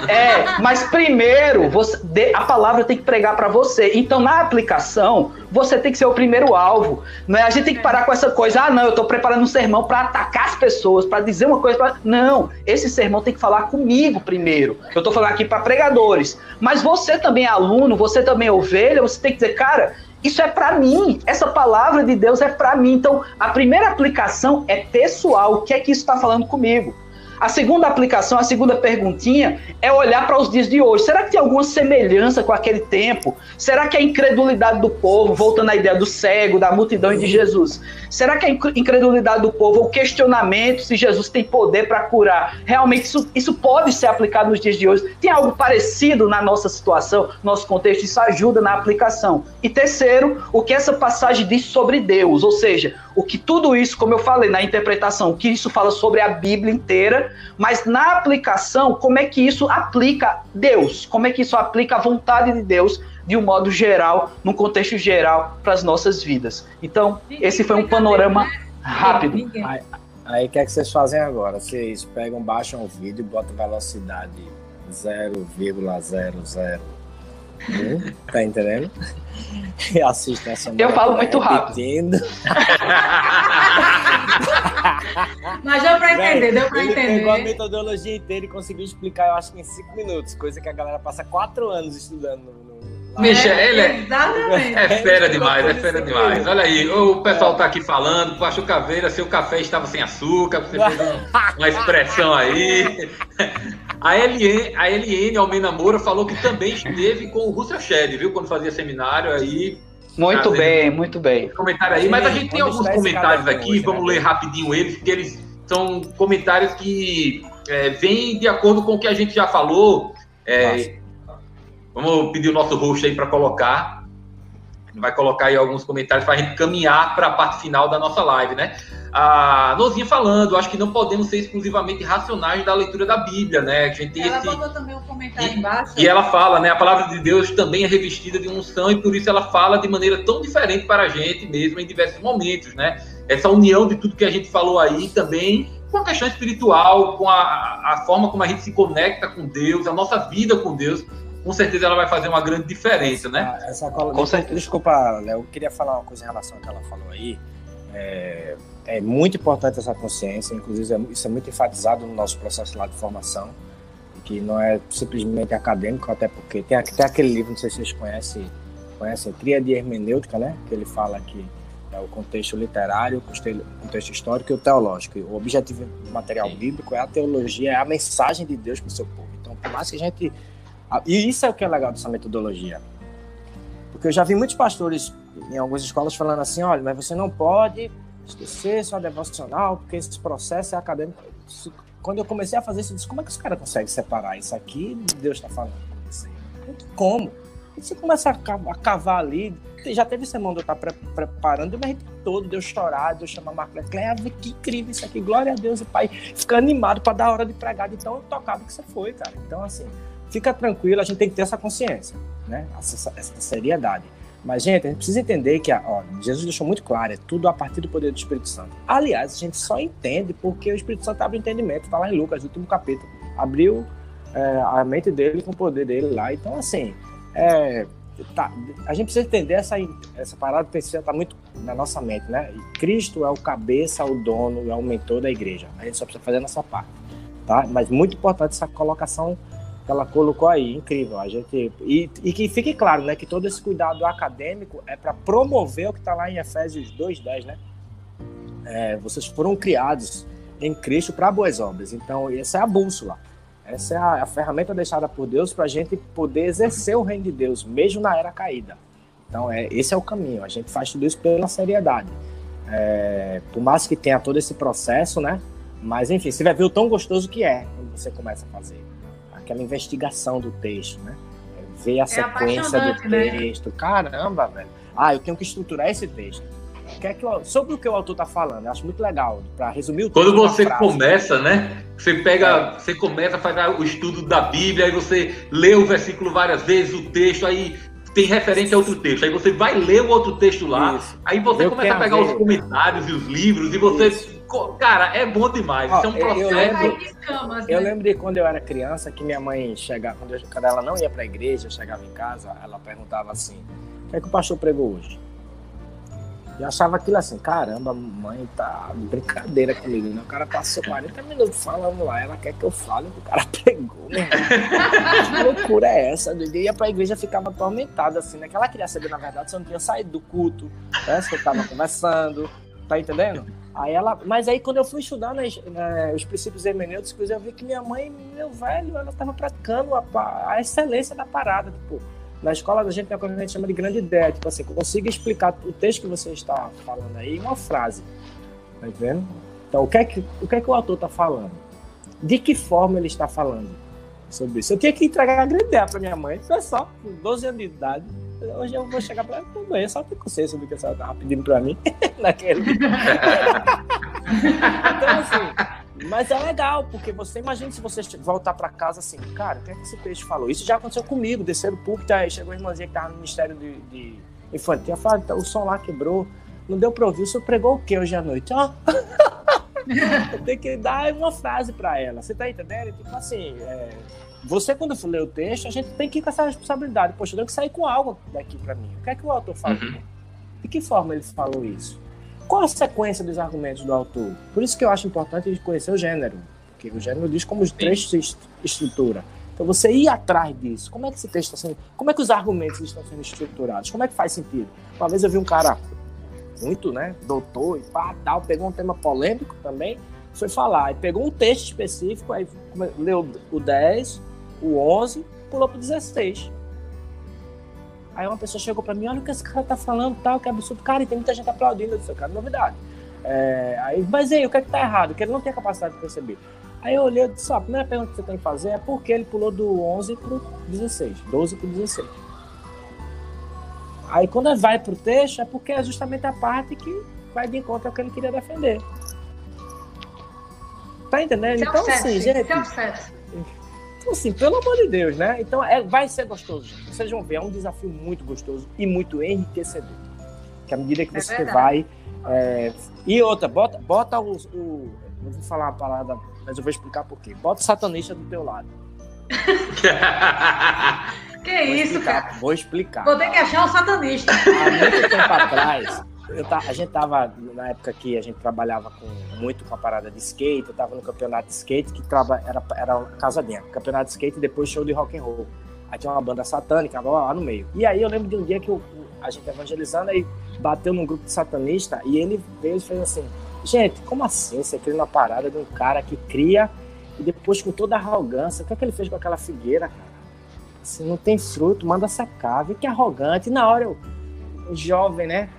[SPEAKER 4] é, mas primeiro você, a palavra tem que pregar para você. Então na aplicação você tem que ser o primeiro alvo. Não é? A gente tem que parar com essa coisa. Ah, não, eu estou preparando um sermão para atacar as pessoas, para dizer uma coisa. Pra... Não, esse sermão tem que falar comigo primeiro. Eu estou falando aqui para pregadores. Mas você também é aluno, você também é ovelha. Você tem que dizer, cara, isso é para mim. Essa palavra de Deus é para mim. Então, a primeira aplicação é pessoal. O que é que isso está falando comigo? A segunda aplicação, a segunda perguntinha é olhar para os dias de hoje. Será que tem alguma semelhança com aquele tempo? Será que a incredulidade do povo, voltando à ideia do cego, da multidão e de Jesus, será que a incredulidade do povo, o questionamento se Jesus tem poder para curar, realmente isso, isso pode ser aplicado nos dias de hoje? Tem algo parecido na nossa situação, nosso contexto? Isso ajuda na aplicação. E terceiro, o que essa passagem diz sobre Deus, ou seja, o que tudo isso, como eu falei na interpretação, o que isso fala sobre a Bíblia inteira, mas na aplicação, como é que isso aplica Deus? Como é que isso aplica a vontade de Deus de um modo geral, num contexto geral para as nossas vidas? Então, esse foi um panorama rápido.
[SPEAKER 5] Aí o que é que vocês fazem agora? Vocês pegam, baixam o vídeo e botam velocidade 0,00 Tá entendendo? E assiste essa
[SPEAKER 4] Eu falo muito
[SPEAKER 5] repetindo.
[SPEAKER 3] rápido. Mas deu pra entender, deu pra
[SPEAKER 5] ele
[SPEAKER 3] entender.
[SPEAKER 5] Ele pegou a metodologia inteira e conseguiu explicar, eu acho que em cinco minutos, coisa que a galera passa quatro anos estudando no,
[SPEAKER 2] Bicha, é, ele é, é fera demais, é fera demais. Olha aí, o pessoal tá aqui falando, Pacho Caveira, seu café estava sem açúcar, você fez uma expressão aí. A Eliane, a Eliane Almeida Moura falou que também esteve com o Russell Shedd, viu? Quando fazia seminário aí.
[SPEAKER 4] Muito bem, muito bem.
[SPEAKER 2] Comentário aí, mas a gente tem alguns comentários aqui, vamos ler rapidinho eles, porque eles são comentários que é, vêm de acordo com o que a gente já falou. É, Vamos pedir o nosso host aí para colocar. Vai colocar aí alguns comentários para a gente caminhar para a parte final da nossa live, né? A Nozinha falando, acho que não podemos ser exclusivamente racionais da leitura da Bíblia, né? A gente
[SPEAKER 3] ela esse... botou também um comentário
[SPEAKER 2] e,
[SPEAKER 3] embaixo.
[SPEAKER 2] E ela fala, né? A palavra de Deus também é revestida de unção e por isso ela fala de maneira tão diferente para a gente mesmo em diversos momentos, né? Essa união de tudo que a gente falou aí também com a questão espiritual, com a, a forma como a gente se conecta com Deus, a nossa vida com Deus com certeza ela vai fazer uma grande diferença, né?
[SPEAKER 5] Ah, essa cola... Com certeza. Desculpa, Léo, eu queria falar uma coisa em relação ao que ela falou aí. É, é muito importante essa consciência, inclusive é isso é muito enfatizado no nosso processo lá de formação, que não é simplesmente acadêmico, até porque tem, tem aquele livro, não sei se vocês conhecem, conhecem Tríade Hermenêutica, né? Que ele fala que é o contexto literário, o contexto histórico e o teológico. O objetivo do material bíblico é a teologia, é a mensagem de Deus para o seu povo. Então, por mais que a gente e isso é o que é legal dessa metodologia. Porque eu já vi muitos pastores em algumas escolas falando assim: olha, mas você não pode esquecer sua devocional, porque esse processo é acadêmico. Quando eu comecei a fazer isso, eu disse: como é que os caras conseguem separar isso aqui de Deus está falando? Como? E você começa a cavar ali. Já teve semana de eu estar pre preparando, eu me arrepiei todo, Deus chorar, Deus chamar Marco Leclerc, que incrível isso aqui, glória a Deus, o pai fica animado para dar a hora de pregar, então eu tocava que você foi, cara. Então, assim, fica tranquilo, a gente tem que ter essa consciência, né? Essa, essa seriedade. Mas, gente, a gente precisa entender que ó, Jesus deixou muito claro, é tudo a partir do poder do Espírito Santo. Aliás, a gente só entende porque o Espírito Santo abre o entendimento, está lá em Lucas, último capítulo. Abriu é, a mente dele com o poder dele lá. Então, assim, é, tá, a gente precisa entender essa, essa parada precisa estar tá muito na nossa mente, né? E Cristo é o cabeça, o dono, é o mentor da igreja. A gente só precisa fazer a nossa parte, tá? Mas muito importante essa colocação que ela colocou aí, incrível. A gente e, e que fique claro, né, que todo esse cuidado acadêmico é para promover o que está lá em Efésios 2:10, né? É, vocês foram criados em Cristo para boas obras. Então, essa é a bússola. Essa é a, a ferramenta deixada por Deus para a gente poder exercer o reino de Deus, mesmo na era caída. Então, é, esse é o caminho. A gente faz tudo isso pela seriedade. É, por mais que tenha todo esse processo, né? Mas, enfim, você vai ver o tão gostoso que é quando você começa a fazer aquela investigação do texto, né? Ver a é sequência do né? texto. Né? Caramba, velho. Ah, eu tenho que estruturar esse texto. Que é que, sobre o que o autor está falando, eu acho muito legal, para resumir o
[SPEAKER 2] texto. Quando você começa, né? Você pega, é. você começa a fazer o estudo da Bíblia, aí você lê o versículo várias vezes, o texto, aí tem referência a outro texto. Aí você vai ler o outro texto lá, Isso. aí você eu começa a pegar os comentários e os livros, e você. Isso. Cara, é bom demais. Ó, Isso é um processo. Eu lembro,
[SPEAKER 5] eu né? lembro de quando eu era criança que minha mãe chegava, quando, eu, quando ela não ia para a igreja, chegava em casa, ela perguntava assim: o que é que o pastor pregou hoje? Eu achava aquilo assim, caramba, mãe tá brincadeira comigo, né? O cara passou 40 minutos falando lá, ela quer que eu fale o cara pregou, meu Que loucura é essa? Eu ia pra igreja ficava atormentada, assim, né? Que ela queria saber, na verdade, se eu não tinha saído do culto, né? Se eu tava conversando, tá entendendo? Aí ela, mas aí quando eu fui estudar né, os princípios hermenêuticos, eu vi que minha mãe, meu velho, ela tava praticando a, a excelência da parada, tipo na escola da gente tem uma coisa que a gente chama de grande ideia, tipo assim, consiga explicar o texto que você está falando aí em uma frase. Tá entendendo? Então, o que é que o, que é que o autor está falando? De que forma ele está falando sobre isso? Eu tinha que entregar a grande ideia para minha mãe, foi só, com 12 anos de idade. Hoje eu vou chegar para ela, só tem consciência do que ela estava pedindo para mim naquele. então, assim, mas é legal, porque você imagina se você voltar para casa assim, cara, o que é que esse peixe falou? Isso já aconteceu comigo, desceram o púlpito, aí chegou a irmãzinha que tava no Ministério de, de Infantil, falou, então, o som lá quebrou, não deu para ouvir, o senhor pregou o que hoje à noite? Ó, tem que dar uma frase para ela, você tá entendendo? Tipo assim, é, você quando for ler o texto, a gente tem que ir com essa responsabilidade, poxa, eu tenho que sair com algo daqui para mim, o que é que o autor falou? Uhum. De que forma ele falou isso? Qual a sequência dos argumentos do autor? Por isso que eu acho importante a gente conhecer o gênero, porque o gênero diz como os trechos se estrutura. Então você ir atrás disso. Como é que esse texto está sendo. Como é que os argumentos estão sendo estruturados? Como é que faz sentido? Uma vez eu vi um cara muito, né, doutor e pá, tal, pegou um tema polêmico também, foi falar, e pegou um texto específico, aí leu o 10, o 11, pulou para o 16. Aí uma pessoa chegou para mim, olha o que esse cara tá falando, tal, que absurdo. Cara, e tem muita gente aplaudindo. Eu disse, cara, novidade. É, aí, mas aí, o que é que tá errado? Que ele não tem a capacidade de perceber. Aí eu olhei e disse, ó, a primeira pergunta que você tem que fazer é por que ele pulou do 11 pro 16, 12 pro 16. Aí quando vai pro texto, é porque é justamente a parte que vai de encontro ao que ele queria defender. Tá entendendo? Então, assim, gente. Então, assim, pelo amor de Deus, né? Então, é, vai ser gostoso. Gente. Vocês vão ver, é um desafio muito gostoso e muito enriquecedor. Que à medida que é você vai. É... E outra, bota, bota o, o. Não vou falar a palavra, mas eu vou explicar por quê. Bota o satanista do teu lado.
[SPEAKER 3] que vou isso,
[SPEAKER 5] explicar,
[SPEAKER 3] cara?
[SPEAKER 5] Vou explicar.
[SPEAKER 3] Vou ter que achar o satanista.
[SPEAKER 5] Há muito tempo atrás, tá, a gente tava, na época que a gente trabalhava com, muito com a parada de skate, eu tava no campeonato de skate, que traba, era, era casadinha, campeonato de skate e depois show de rock and roll. Aí tinha uma banda satânica lá, lá no meio. E aí eu lembro de um dia que eu, a gente evangelizando, aí bateu num grupo de satanista e ele veio e fez assim, gente, como assim você cria uma parada de um cara que cria e depois com toda a arrogância, o que é que ele fez com aquela figueira, cara? Assim, não tem fruto, manda secar, vê que arrogante. E na hora eu, jovem, né?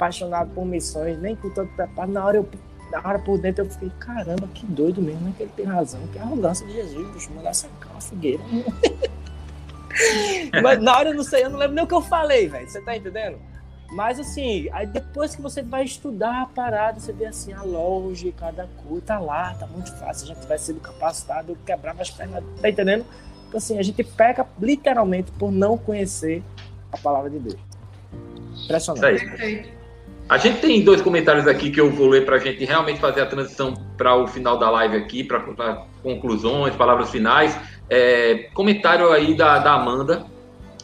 [SPEAKER 5] Apaixonado por missões, nem com tanto preparo. Na hora, eu, na hora por dentro eu fiquei, caramba, que doido mesmo, né? Que ele tem razão, que arrogância de Jesus, bicho, mandar sacar uma figueira. Mas na hora eu não sei, eu não lembro nem o que eu falei, velho. Você tá entendendo? Mas assim, aí depois que você vai estudar a parada, você vê assim a lógica da coisa, tá lá, tá muito fácil, a gente vai sendo capacitado, quebrar mais pernas, tá entendendo? Então assim, a gente peca literalmente por não conhecer a palavra de Deus. Impressionante. Perfeito.
[SPEAKER 2] A gente tem dois comentários aqui que eu vou ler para a gente realmente fazer a transição para o final da live aqui, para conclusões, palavras finais. É, comentário aí da, da Amanda,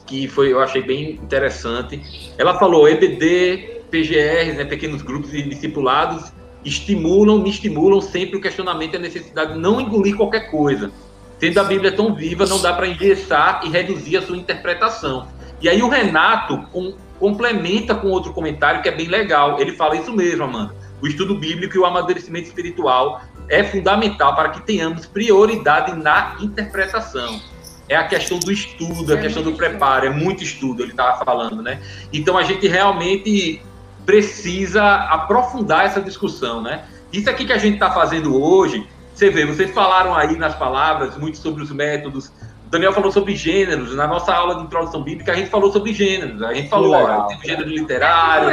[SPEAKER 2] que foi, eu achei bem interessante. Ela falou: EBD, PGRs, né, pequenos grupos e discipulados, estimulam, me estimulam sempre o questionamento e a necessidade de não engolir qualquer coisa. Sendo a Bíblia tão viva, não dá para engessar e reduzir a sua interpretação. E aí o Renato, com complementa com outro comentário que é bem legal. Ele fala isso mesmo, Amanda. O estudo bíblico e o amadurecimento espiritual é fundamental para que tenhamos prioridade na interpretação. É a questão do estudo, a questão do preparo, é muito estudo, ele estava falando, né? Então a gente realmente precisa aprofundar essa discussão, né? Isso aqui que a gente está fazendo hoje, você vê, vocês falaram aí nas palavras muito sobre os métodos, Daniel falou sobre gêneros. Na nossa aula de introdução bíblica, a gente falou sobre gêneros. A gente falou, ó, tem o gênero literário.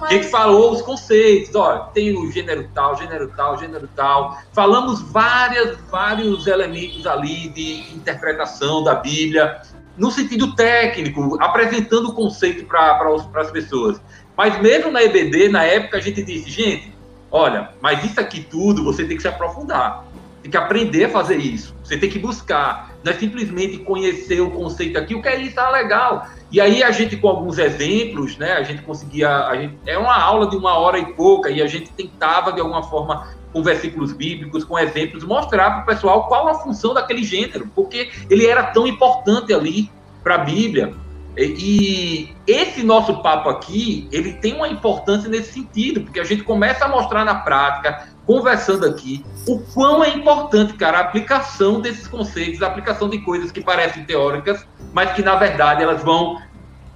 [SPEAKER 2] A gente falou os conceitos, ó, tem o gênero tal, gênero tal, gênero tal. Falamos várias, vários elementos ali de interpretação da Bíblia. no sentido técnico, apresentando o conceito para as pessoas. Mas mesmo na EBD, na época, a gente disse, gente, olha, mas isso aqui tudo você tem que se aprofundar. Tem que aprender a fazer isso. Você tem que buscar. Não é simplesmente conhecer o conceito aqui, o que é isso, ah, legal. E aí a gente, com alguns exemplos, né, a gente conseguia. A gente, é uma aula de uma hora e pouca, e a gente tentava, de alguma forma, com versículos bíblicos, com exemplos, mostrar para o pessoal qual a função daquele gênero, porque ele era tão importante ali para a Bíblia. E, e esse nosso papo aqui, ele tem uma importância nesse sentido, porque a gente começa a mostrar na prática, conversando aqui, o quão é importante, cara, a aplicação desses conceitos, a aplicação de coisas que parecem teóricas, mas que na verdade elas vão,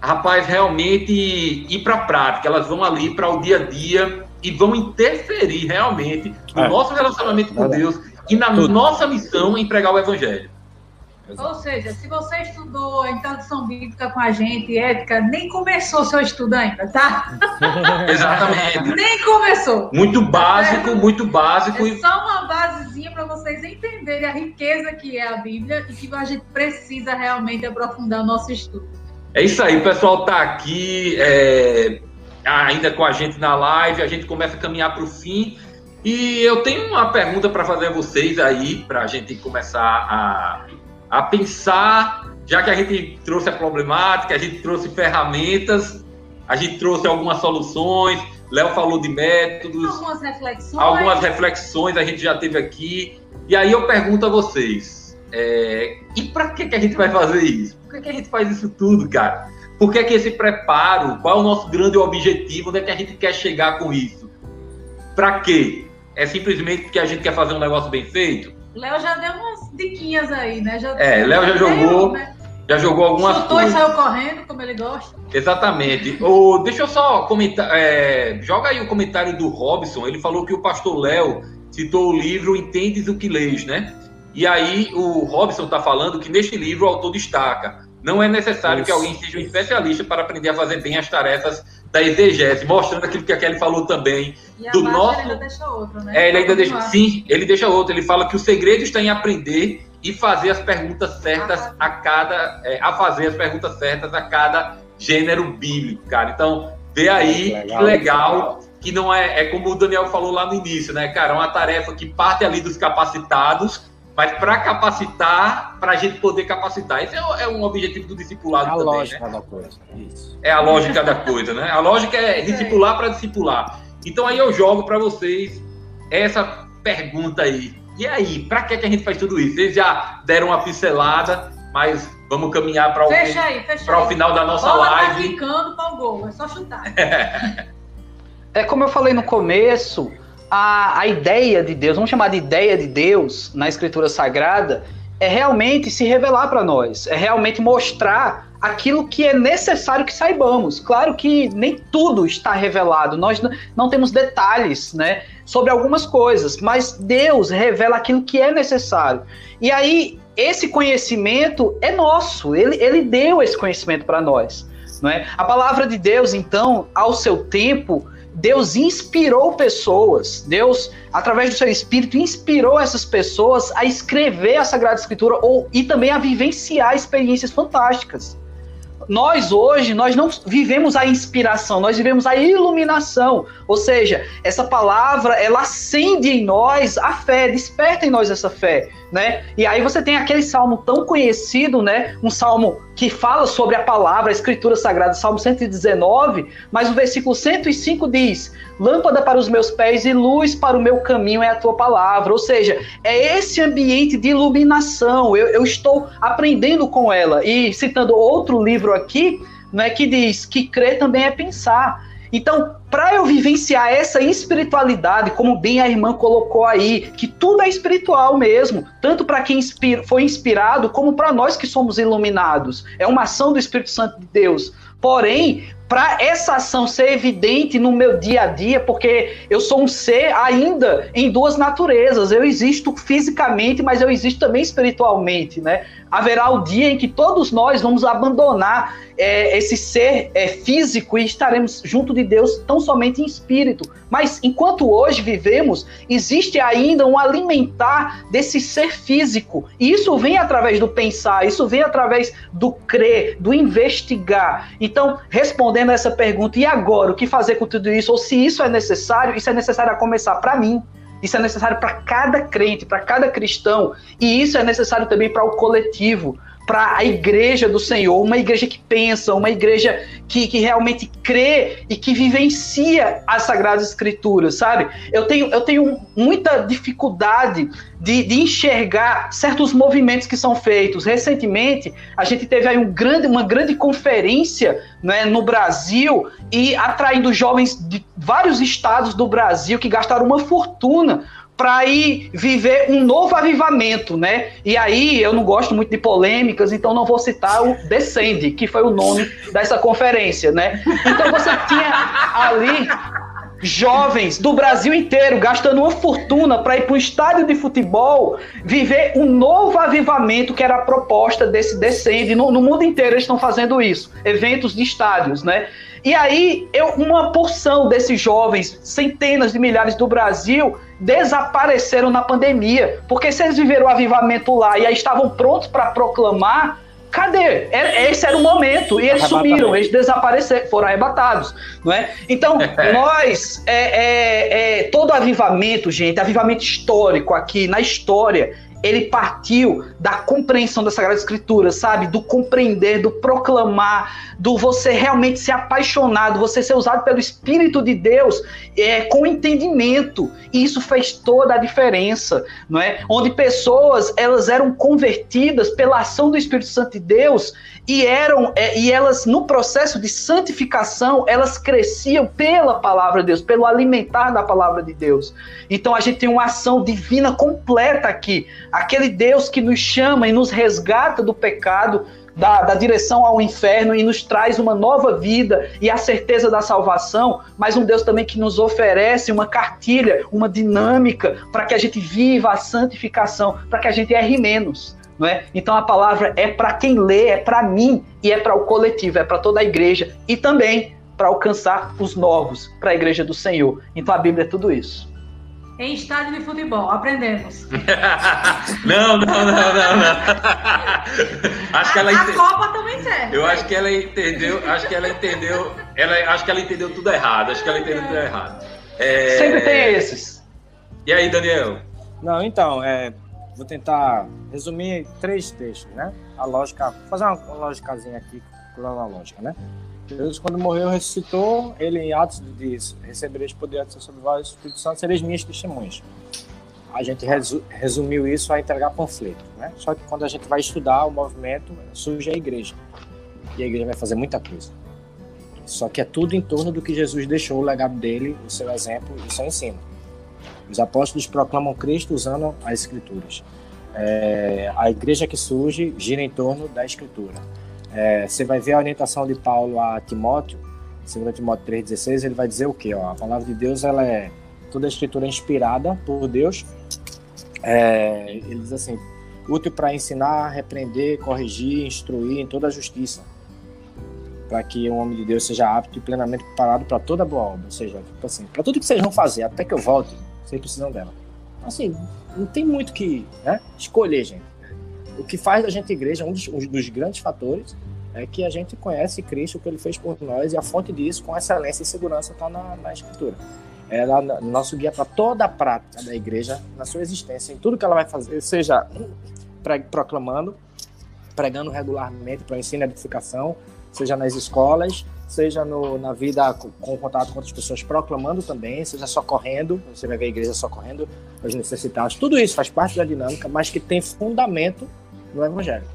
[SPEAKER 2] rapaz, realmente ir para a prática, elas vão ali para o dia a dia e vão interferir realmente no é. nosso relacionamento com Deus e na Tudo. nossa missão em pregar o evangelho.
[SPEAKER 3] Ou seja, se você estudou a introdução bíblica com a gente, ética, nem começou seu estudo ainda, tá?
[SPEAKER 2] Exatamente.
[SPEAKER 3] nem começou.
[SPEAKER 2] Muito básico, muito básico.
[SPEAKER 3] É só uma basezinha para vocês entenderem a riqueza que é a Bíblia e que a gente precisa realmente aprofundar o nosso estudo.
[SPEAKER 2] É isso aí, o pessoal tá aqui. É ainda com a gente na live, a gente começa a caminhar para o fim. E eu tenho uma pergunta para fazer a vocês aí, para a gente começar a, a pensar, já que a gente trouxe a problemática, a gente trouxe ferramentas, a gente trouxe algumas soluções, Léo falou de métodos.
[SPEAKER 3] Algumas reflexões.
[SPEAKER 2] Algumas reflexões a gente já teve aqui. E aí eu pergunto a vocês, é, e para que, que a gente vai fazer isso? Por que, que a gente faz isso tudo, cara? Por que, que esse preparo? Qual é o nosso grande objetivo? Onde é que a gente quer chegar com isso? Para quê? É simplesmente porque a gente quer fazer um negócio bem feito?
[SPEAKER 3] Léo já deu umas diquinhas aí, né? Já,
[SPEAKER 2] é, Léo já jogou. Né? Já jogou algumas
[SPEAKER 3] Chutou coisas. e saiu correndo, como ele gosta.
[SPEAKER 2] Exatamente. o, deixa eu só comentar. É, joga aí o comentário do Robson. Ele falou que o pastor Léo citou o livro Entendes o que Lês, né? E aí o Robson está falando que neste livro o autor destaca não é necessário Isso. que alguém seja um especialista para aprender a fazer bem as tarefas da exegese, mostrando aquilo que a Kelly falou também.
[SPEAKER 3] E do nosso... ele ainda deixa outro, né?
[SPEAKER 2] É, ele ainda deixa. Sim, ele deixa outro. Ele fala que o segredo está em aprender e fazer as perguntas certas a, a cada. É, a fazer as perguntas certas a cada gênero bíblico, cara. Então, vê aí legal, que legal. Que não é, é como o Daniel falou lá no início, né, cara? É uma tarefa que parte ali dos capacitados, mas para capacitar, para a gente poder capacitar. Esse é, é, um objetivo do discipulado é a também,
[SPEAKER 5] lógica
[SPEAKER 2] né?
[SPEAKER 5] da coisa. Isso.
[SPEAKER 2] É a lógica da coisa, né? A lógica é discipular para discipular. Então aí eu jogo para vocês essa pergunta aí. E aí, para que, que a gente faz tudo isso? Vocês já deram uma pincelada, mas vamos caminhar para o,
[SPEAKER 3] o
[SPEAKER 2] final da nossa
[SPEAKER 3] Bola
[SPEAKER 2] tá live. Tá
[SPEAKER 3] clicando para o gol, é só chutar.
[SPEAKER 4] é como eu falei no começo, a, a ideia de Deus, vamos chamar de ideia de Deus na Escritura Sagrada, é realmente se revelar para nós, é realmente mostrar aquilo que é necessário que saibamos. Claro que nem tudo está revelado, nós não temos detalhes, né, sobre algumas coisas, mas Deus revela aquilo que é necessário. E aí esse conhecimento é nosso, ele, ele deu esse conhecimento para nós, não é? A palavra de Deus, então, ao seu tempo, Deus inspirou pessoas, Deus, através do seu espírito, inspirou essas pessoas a escrever a Sagrada Escritura ou, e também a vivenciar experiências fantásticas. Nós hoje, nós não vivemos a inspiração, nós vivemos a iluminação. Ou seja, essa palavra, ela acende em nós a fé, desperta em nós essa fé, né? E aí você tem aquele salmo tão conhecido, né? Um salmo que fala sobre a palavra, a escritura sagrada, Salmo 119, mas o versículo 105 diz: Lâmpada para os meus pés e luz para o meu caminho é a tua palavra. Ou seja, é esse ambiente de iluminação. Eu, eu estou aprendendo com ela. E citando outro livro aqui, né, que diz que crer também é pensar. Então, para eu vivenciar essa espiritualidade, como bem a irmã colocou aí, que tudo é espiritual mesmo, tanto para quem foi inspirado, como para nós que somos iluminados. É uma ação do Espírito Santo de Deus. Porém, para essa ação ser evidente no meu dia a dia, porque eu sou um ser ainda em duas naturezas. Eu existo fisicamente, mas eu existo também espiritualmente, né? Haverá o dia em que todos nós vamos abandonar é, esse ser é, físico e estaremos junto de Deus tão somente em espírito, mas enquanto hoje vivemos, existe ainda um alimentar desse ser físico. E isso vem através do pensar, isso vem através do crer, do investigar. Então, respondendo a essa pergunta, e agora, o que fazer com tudo isso? Ou se isso é necessário, isso é necessário a começar para mim. Isso é necessário para cada crente, para cada cristão, e isso é necessário também para o coletivo para a igreja do Senhor, uma igreja que pensa, uma igreja que, que realmente crê e que vivencia as Sagradas Escrituras, sabe? Eu tenho, eu tenho muita dificuldade de, de enxergar certos movimentos que são feitos. Recentemente, a gente teve aí um grande, uma grande conferência né, no Brasil e atraindo jovens de vários estados do Brasil que gastaram uma fortuna para ir viver um novo avivamento, né? E aí eu não gosto muito de polêmicas, então não vou citar o Descende, que foi o nome dessa conferência, né? Então você tinha ali jovens do Brasil inteiro gastando uma fortuna para ir para um estádio de futebol viver um novo avivamento que era a proposta desse Descende. No, no mundo inteiro eles estão fazendo isso, eventos de estádios, né? E aí, eu, uma porção desses jovens, centenas de milhares do Brasil, desapareceram na pandemia. Porque se eles viveram o avivamento lá e aí estavam prontos para proclamar, cadê? É, esse era o momento. E eles sumiram, eles desapareceram, foram arrebatados. Não é? Então, nós, é, é, é, todo avivamento, gente, avivamento histórico aqui, na história, ele partiu da compreensão da Sagrada Escritura, sabe? Do compreender, do proclamar, do você realmente ser apaixonado, você ser usado pelo Espírito de Deus é, com entendimento. E isso fez toda a diferença, não é? Onde pessoas elas eram convertidas pela ação do Espírito Santo de Deus e eram é, e elas no processo de santificação elas cresciam pela palavra de Deus, pelo alimentar da palavra de Deus. Então a gente tem uma ação divina completa aqui, aquele Deus que nos chama e nos resgata do pecado, da, da, direção ao inferno e nos traz uma nova vida e a certeza da salvação, mas um Deus também que nos oferece uma cartilha, uma dinâmica para que a gente viva a santificação, para que a gente erre menos não é? Então a palavra é para quem lê, é para mim e é para o coletivo, é para toda a igreja e também para alcançar os novos, para a igreja do Senhor. Então a Bíblia é tudo isso.
[SPEAKER 3] Em estádio de futebol, aprendemos.
[SPEAKER 2] não, não, não, não, não.
[SPEAKER 3] acho a, que ela ent... a Copa também serve.
[SPEAKER 2] Eu acho que ela entendeu, acho que ela entendeu, ela, acho que ela entendeu tudo errado, acho que ela entendeu tudo errado.
[SPEAKER 4] É... Sempre tem esses.
[SPEAKER 2] E aí, Daniel?
[SPEAKER 5] Não, então, é, Vou tentar resumir três textos, né? A lógica, fazer uma, lógicazinha aqui, cronológica, né? Jesus, quando morreu, ressuscitou, ele em Atos diz, recebereis poder sobre vós, Espírito Santo, sereis minhas testemunhas. A gente resu, resumiu isso a entregar panfleto, né? Só que quando a gente vai estudar o movimento, surge a igreja. E a igreja vai fazer muita coisa. Só que é tudo em torno do que Jesus deixou, o legado dele, o seu exemplo e o seu ensino. Os apóstolos proclamam Cristo usando as Escrituras. É, a igreja que surge gira em torno da Escritura. É, você vai ver a orientação de Paulo a Timóteo, 2 Timóteo 3,16, ele vai dizer o quê? Ó, a palavra de Deus, ela é toda a Escritura é inspirada por Deus. É, ele diz assim, útil para ensinar, repreender, corrigir, instruir em toda a justiça, para que o homem de Deus seja apto e plenamente preparado para toda boa obra, ou seja, tipo assim, para tudo que vocês vão fazer, até que eu volte, vocês precisam dela. Assim, não tem muito que né, escolher, gente. O que faz da gente igreja, um dos, um dos grandes fatores, é que a gente conhece Cristo, o que ele fez por nós, e a fonte disso, com excelência e segurança, está na, na Escritura. É lá no nosso guia para toda a prática da igreja, na sua existência, em tudo que ela vai fazer, seja proclamando, pregando regularmente para ensino e edificação, seja nas escolas, seja no, na vida com, com, contato com outras pessoas, proclamando também, seja socorrendo, você vai ver a igreja socorrendo os necessitados. Tudo isso faz parte da dinâmica, mas que tem fundamento no Evangelho,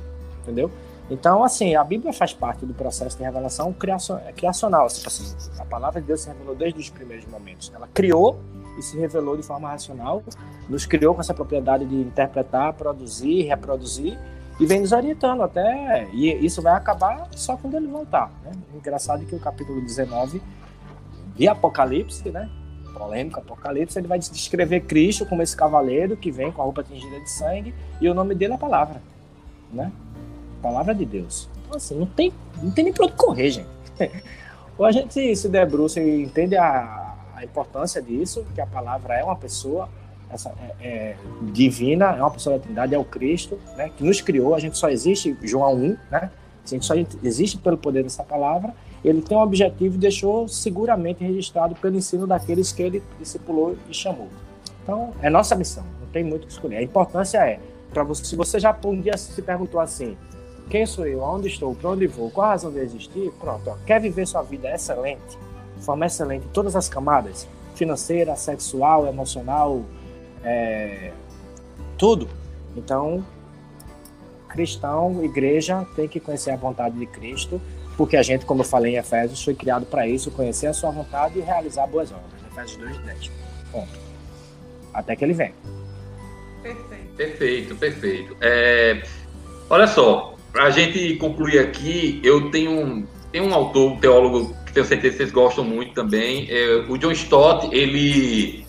[SPEAKER 5] entendeu? Então, assim, a Bíblia faz parte do processo de revelação criacional. Tipo assim, a palavra de Deus se revelou desde os primeiros momentos. Ela criou e se revelou de forma racional, nos criou com essa propriedade de interpretar, produzir, reproduzir e vem nos orientando até. E isso vai acabar só quando ele voltar. Né? Engraçado que o capítulo 19 de Apocalipse, né? Polêmico Apocalipse, ele vai descrever Cristo como esse cavaleiro que vem com a roupa tingida de sangue e o nome dele é a palavra, né? Palavra de Deus. Então, assim, não tem, não tem nem pra onde correr, gente. ou a gente se debruça e entende a, a importância disso, que a palavra é uma pessoa essa, é, é, divina, é uma pessoa da Trindade, é o Cristo, né, que nos criou, a gente só existe, João 1, né, a gente só existe pelo poder dessa palavra, ele tem um objetivo e deixou seguramente registrado pelo ensino daqueles que ele discipulou e chamou. Então, é nossa missão, não tem muito o que escolher. A importância é, para você, se você já um dia se perguntou assim, quem sou eu, aonde estou, para onde vou, qual a razão de existir, pronto, ó, quer viver sua vida excelente, de forma excelente em todas as camadas, financeira, sexual, emocional, é, tudo. Então, cristão, igreja, tem que conhecer a vontade de Cristo, porque a gente, como eu falei em Efésios, foi criado para isso, conhecer a sua vontade e realizar boas obras. Efésios 2, 10. Ponto. Até que ele venha.
[SPEAKER 2] Perfeito, perfeito. perfeito. É, olha só, para a gente concluir aqui, eu tenho um, tenho um autor, um teólogo, que tenho certeza que vocês gostam muito também. É, o John Stott, ele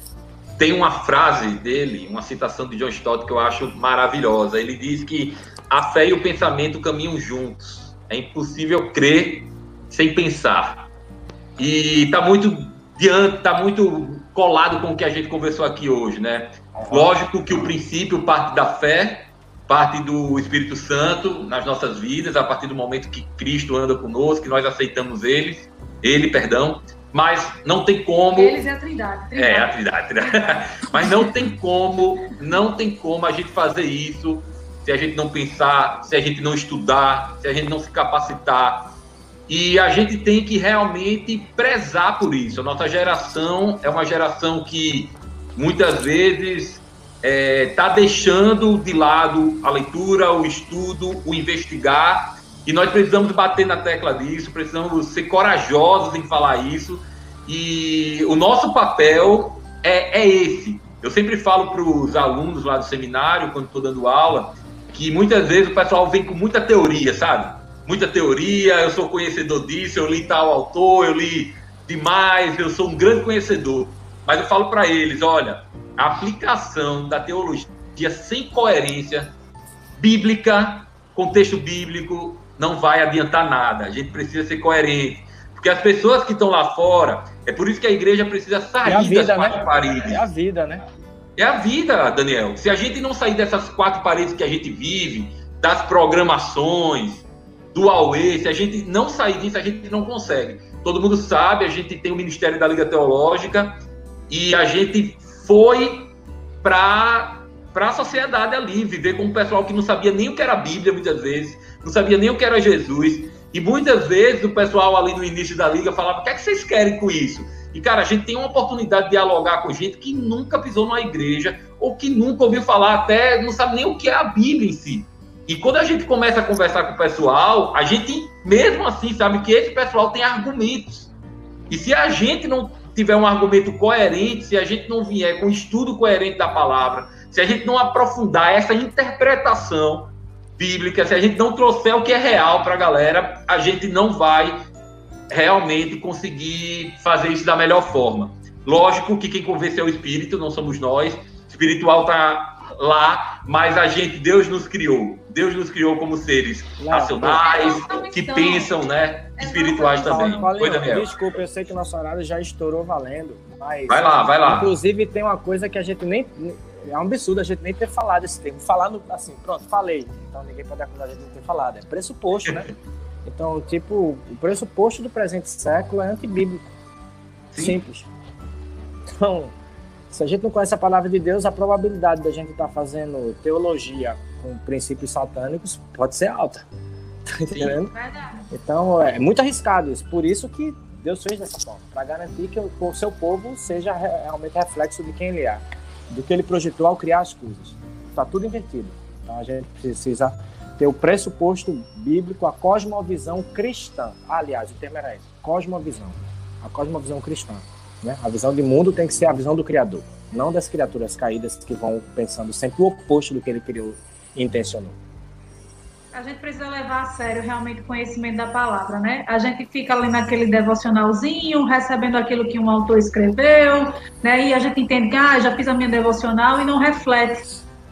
[SPEAKER 2] tem uma frase dele, uma citação de John Stott que eu acho maravilhosa. Ele diz que a fé e o pensamento caminham juntos. É impossível crer sem pensar. E está muito diante, está muito colado com o que a gente conversou aqui hoje, né? Lógico que o princípio parte da fé, parte do Espírito Santo nas nossas vidas, a partir do momento que Cristo anda conosco, que nós aceitamos ele, ele, perdão, mas não tem como.
[SPEAKER 3] Eles é a Trindade.
[SPEAKER 2] trindade. É, a Trindade. trindade. mas não tem como, não tem como a gente fazer isso se a gente não pensar, se a gente não estudar, se a gente não se capacitar. E a gente tem que realmente prezar por isso. A nossa geração é uma geração que muitas vezes está é, tá deixando de lado a leitura, o estudo, o investigar e nós precisamos bater na tecla disso, precisamos ser corajosos em falar isso. E o nosso papel é, é esse. Eu sempre falo para os alunos lá do seminário, quando estou dando aula, que muitas vezes o pessoal vem com muita teoria, sabe? Muita teoria, eu sou conhecedor disso, eu li tal autor, eu li demais, eu sou um grande conhecedor. Mas eu falo para eles: olha, a aplicação da teologia sem coerência bíblica, contexto bíblico, não vai adiantar nada. A gente precisa ser coerente. Porque as pessoas que estão lá fora, é por isso que a igreja precisa sair é vida, das quatro né? paredes.
[SPEAKER 5] É a vida, né?
[SPEAKER 2] É a vida, Daniel. Se a gente não sair dessas quatro paredes que a gente vive, das programações, do AUE, se a gente não sair disso, a gente não consegue. Todo mundo sabe, a gente tem o Ministério da Liga Teológica e a gente foi para a sociedade ali, viver com um pessoal que não sabia nem o que era a Bíblia, muitas vezes, não sabia nem o que era Jesus. E muitas vezes o pessoal ali no início da liga falava: o que é que vocês querem com isso? E, cara, a gente tem uma oportunidade de dialogar com gente que nunca pisou numa igreja ou que nunca ouviu falar, até não sabe nem o que é a Bíblia em si. E quando a gente começa a conversar com o pessoal, a gente, mesmo assim, sabe que esse pessoal tem argumentos. E se a gente não tiver um argumento coerente, se a gente não vier com estudo coerente da palavra, se a gente não aprofundar essa interpretação bíblica, se a gente não trouxer o que é real para a galera, a gente não vai realmente conseguir fazer isso da melhor forma. Lógico que quem convence é o espírito, não somos nós. O espiritual está lá, mas a gente, Deus nos criou. Deus nos criou como seres racionais, é que pensam, né? Espirituais também.
[SPEAKER 5] Oi, Daniel. Desculpa, eu sei que nosso horário já estourou valendo, mas.
[SPEAKER 2] Vai lá, vai lá.
[SPEAKER 5] Inclusive, tem uma coisa que a gente nem é um absurdo a gente nem ter falado esse termo. Falar no, assim, pronto, falei. Então ninguém pode acusar a gente de não ter falado. É pressuposto, né? Então, tipo, o pressuposto do presente século é antibíblico. Sim. Simples. Então, se a gente não conhece a palavra de Deus, a probabilidade da gente estar tá fazendo teologia com princípios satânicos pode ser alta. Tá entendendo? Então, é muito arriscado isso. Por isso que Deus fez dessa forma, para garantir que o seu povo seja realmente reflexo de quem ele é do que ele projetou ao criar as coisas. Está tudo invertido. Então a gente precisa ter o pressuposto bíblico, a cosmovisão cristã. aliás, o termo era esse, cosmovisão. A cosmovisão cristã. Né? A visão de mundo tem que ser a visão do Criador, não das criaturas caídas que vão pensando sempre o oposto do que ele criou e intencionou
[SPEAKER 3] a gente precisa levar a sério realmente o conhecimento da palavra, né? A gente fica ali naquele devocionalzinho, recebendo aquilo que um autor escreveu, né? E a gente entende que, ah, já fiz a minha devocional e não reflete,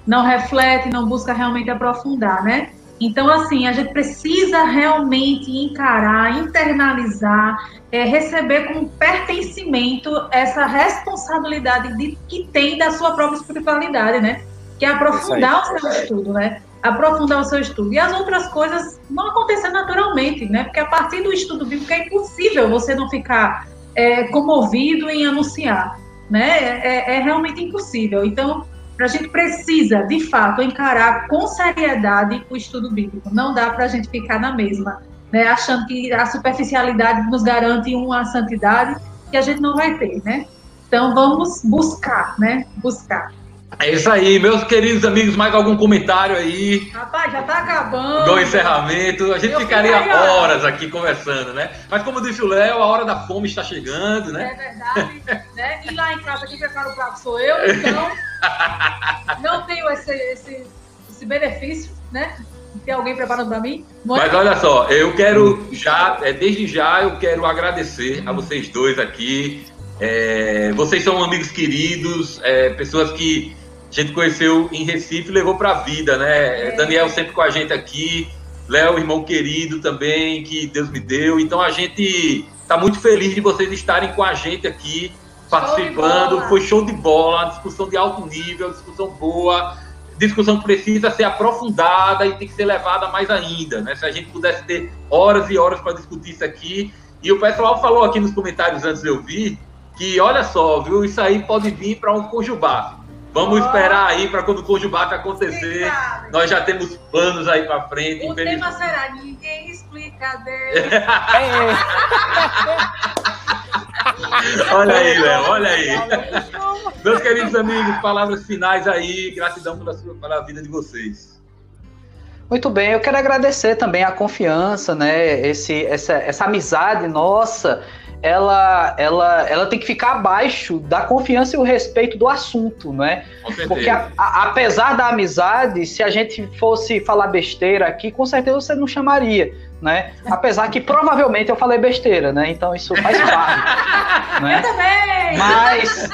[SPEAKER 3] não reflete, não busca realmente aprofundar, né? Então, assim, a gente precisa realmente encarar, internalizar, é, receber como pertencimento essa responsabilidade de, que tem da sua própria espiritualidade, né? Que é aprofundar o seu estudo, né? Aprofundar o seu estudo. E as outras coisas vão acontecer naturalmente, né? Porque a partir do estudo bíblico é impossível você não ficar é, comovido em anunciar, né? É, é realmente impossível. Então, a gente precisa, de fato, encarar com seriedade o estudo bíblico. Não dá para a gente ficar na mesma, né, achando que a superficialidade nos garante uma santidade que a gente não vai ter, né? Então vamos buscar, né? Buscar.
[SPEAKER 2] É isso aí, meus queridos amigos. Mais algum comentário aí?
[SPEAKER 3] Rapaz, já tá acabando.
[SPEAKER 2] Do encerramento. A gente Eu ficaria horas aqui conversando, né? Mas como disse o Léo, a hora da fome está chegando, né?
[SPEAKER 3] É verdade. né? E lá em casa, quem prepara o prato sou eu, então não tenho esse, esse, esse benefício, né? Tem alguém preparando para mim?
[SPEAKER 2] Muito Mas olha só, eu quero já, é, desde já, eu quero agradecer a vocês dois aqui. É, vocês são amigos queridos, é, pessoas que a gente conheceu em Recife e levou para a vida, né? É. Daniel sempre com a gente aqui, Léo, irmão querido também, que Deus me deu. Então a gente está muito feliz de vocês estarem com a gente aqui, participando. Show Foi show de bola, discussão de alto nível, discussão boa, discussão que precisa ser aprofundada e tem que ser levada mais ainda, né? Se a gente pudesse ter horas e horas para discutir isso aqui. E o pessoal falou aqui nos comentários antes de eu vir que, olha só, viu, isso aí pode vir para um conjubado. Vamos oh. esperar aí para quando o Conjubaca acontecer. Nós já temos planos aí para frente.
[SPEAKER 3] O tema será Ninguém Explica Deus.
[SPEAKER 2] olha aí, Léo, olha aí. Meus queridos amigos, palavras finais aí. Gratidão pela, sua, pela vida de vocês.
[SPEAKER 4] Muito bem, eu quero agradecer também a confiança, né? Esse, essa, essa amizade nossa ela, ela, ela tem que ficar abaixo da confiança e o respeito do assunto, não é? Porque a, a, apesar da amizade, se a gente fosse falar besteira aqui, com certeza você não chamaria, né? Apesar que provavelmente eu falei besteira, né? Então isso faz parte. né?
[SPEAKER 3] Eu também!
[SPEAKER 4] Mas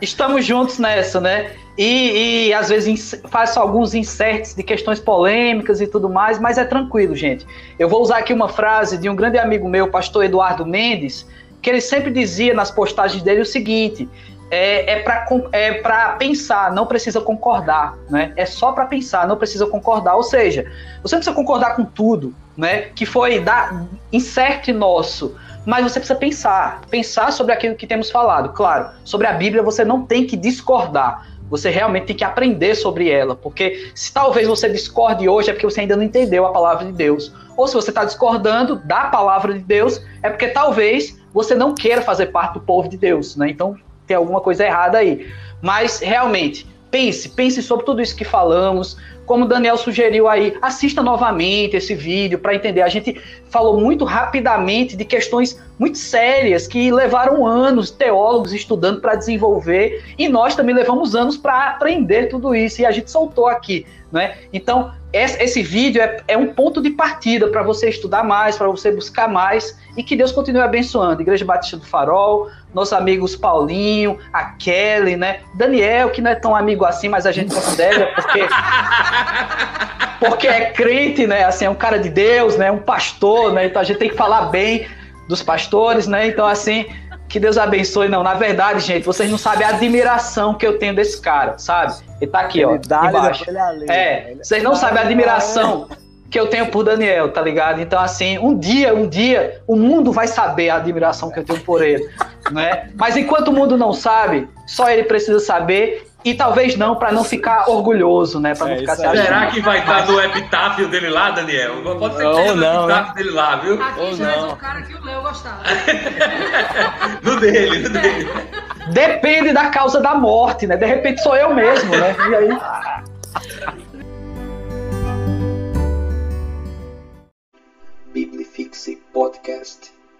[SPEAKER 4] estamos juntos nessa, né? E, e às vezes faço alguns inserts de questões polêmicas e tudo mais, mas é tranquilo, gente. Eu vou usar aqui uma frase de um grande amigo meu, pastor Eduardo Mendes, que ele sempre dizia nas postagens dele o seguinte: é, é para é pensar, não precisa concordar, né? É só para pensar, não precisa concordar. Ou seja, você não precisa concordar com tudo, né? Que foi da insert nosso, mas você precisa pensar, pensar sobre aquilo que temos falado. Claro, sobre a Bíblia você não tem que discordar. Você realmente tem que aprender sobre ela, porque se talvez você discorde hoje é porque você ainda não entendeu a palavra de Deus. Ou se você está discordando da palavra de Deus, é porque talvez você não queira fazer parte do povo de Deus, né? Então tem alguma coisa errada aí. Mas realmente, pense, pense sobre tudo isso que falamos. Como o Daniel sugeriu aí, assista novamente esse vídeo para entender. A gente falou muito rapidamente de questões muito sérias que levaram anos teólogos estudando para desenvolver e nós também levamos anos para aprender tudo isso e a gente soltou aqui, né? Então esse vídeo é, é um ponto de partida para você estudar mais, para você buscar mais e que Deus continue abençoando. Igreja Batista do Farol, nossos amigos Paulinho, a Kelly, né? Daniel, que não é tão amigo assim, mas a gente considera porque porque é crente, né? Assim, é um cara de Deus, né? Um pastor, né? Então a gente tem que falar bem dos pastores, né? Então assim, que Deus abençoe. Não, na verdade, gente, vocês não sabem a admiração que eu tenho desse cara, sabe? Ele tá aqui, ó, embaixo. É, vocês não sabem a admiração que eu tenho por Daniel, tá ligado? Então, assim, um dia, um dia, o mundo vai saber a admiração que eu tenho por ele, né? Mas enquanto o mundo não sabe, só ele precisa saber e talvez não, para não ficar orgulhoso, né? Para não é, ficar se
[SPEAKER 2] achando. Será que vai estar no epitáfio dele lá, Daniel? Pode ser que seja no epitáfio né? dele lá, viu?
[SPEAKER 3] Aqui Ou já não. é o cara que o Léo gostava.
[SPEAKER 2] no dele, no dele.
[SPEAKER 4] Depende da causa da morte, né? De repente sou eu mesmo, né? E aí. Biblifixe Podcast.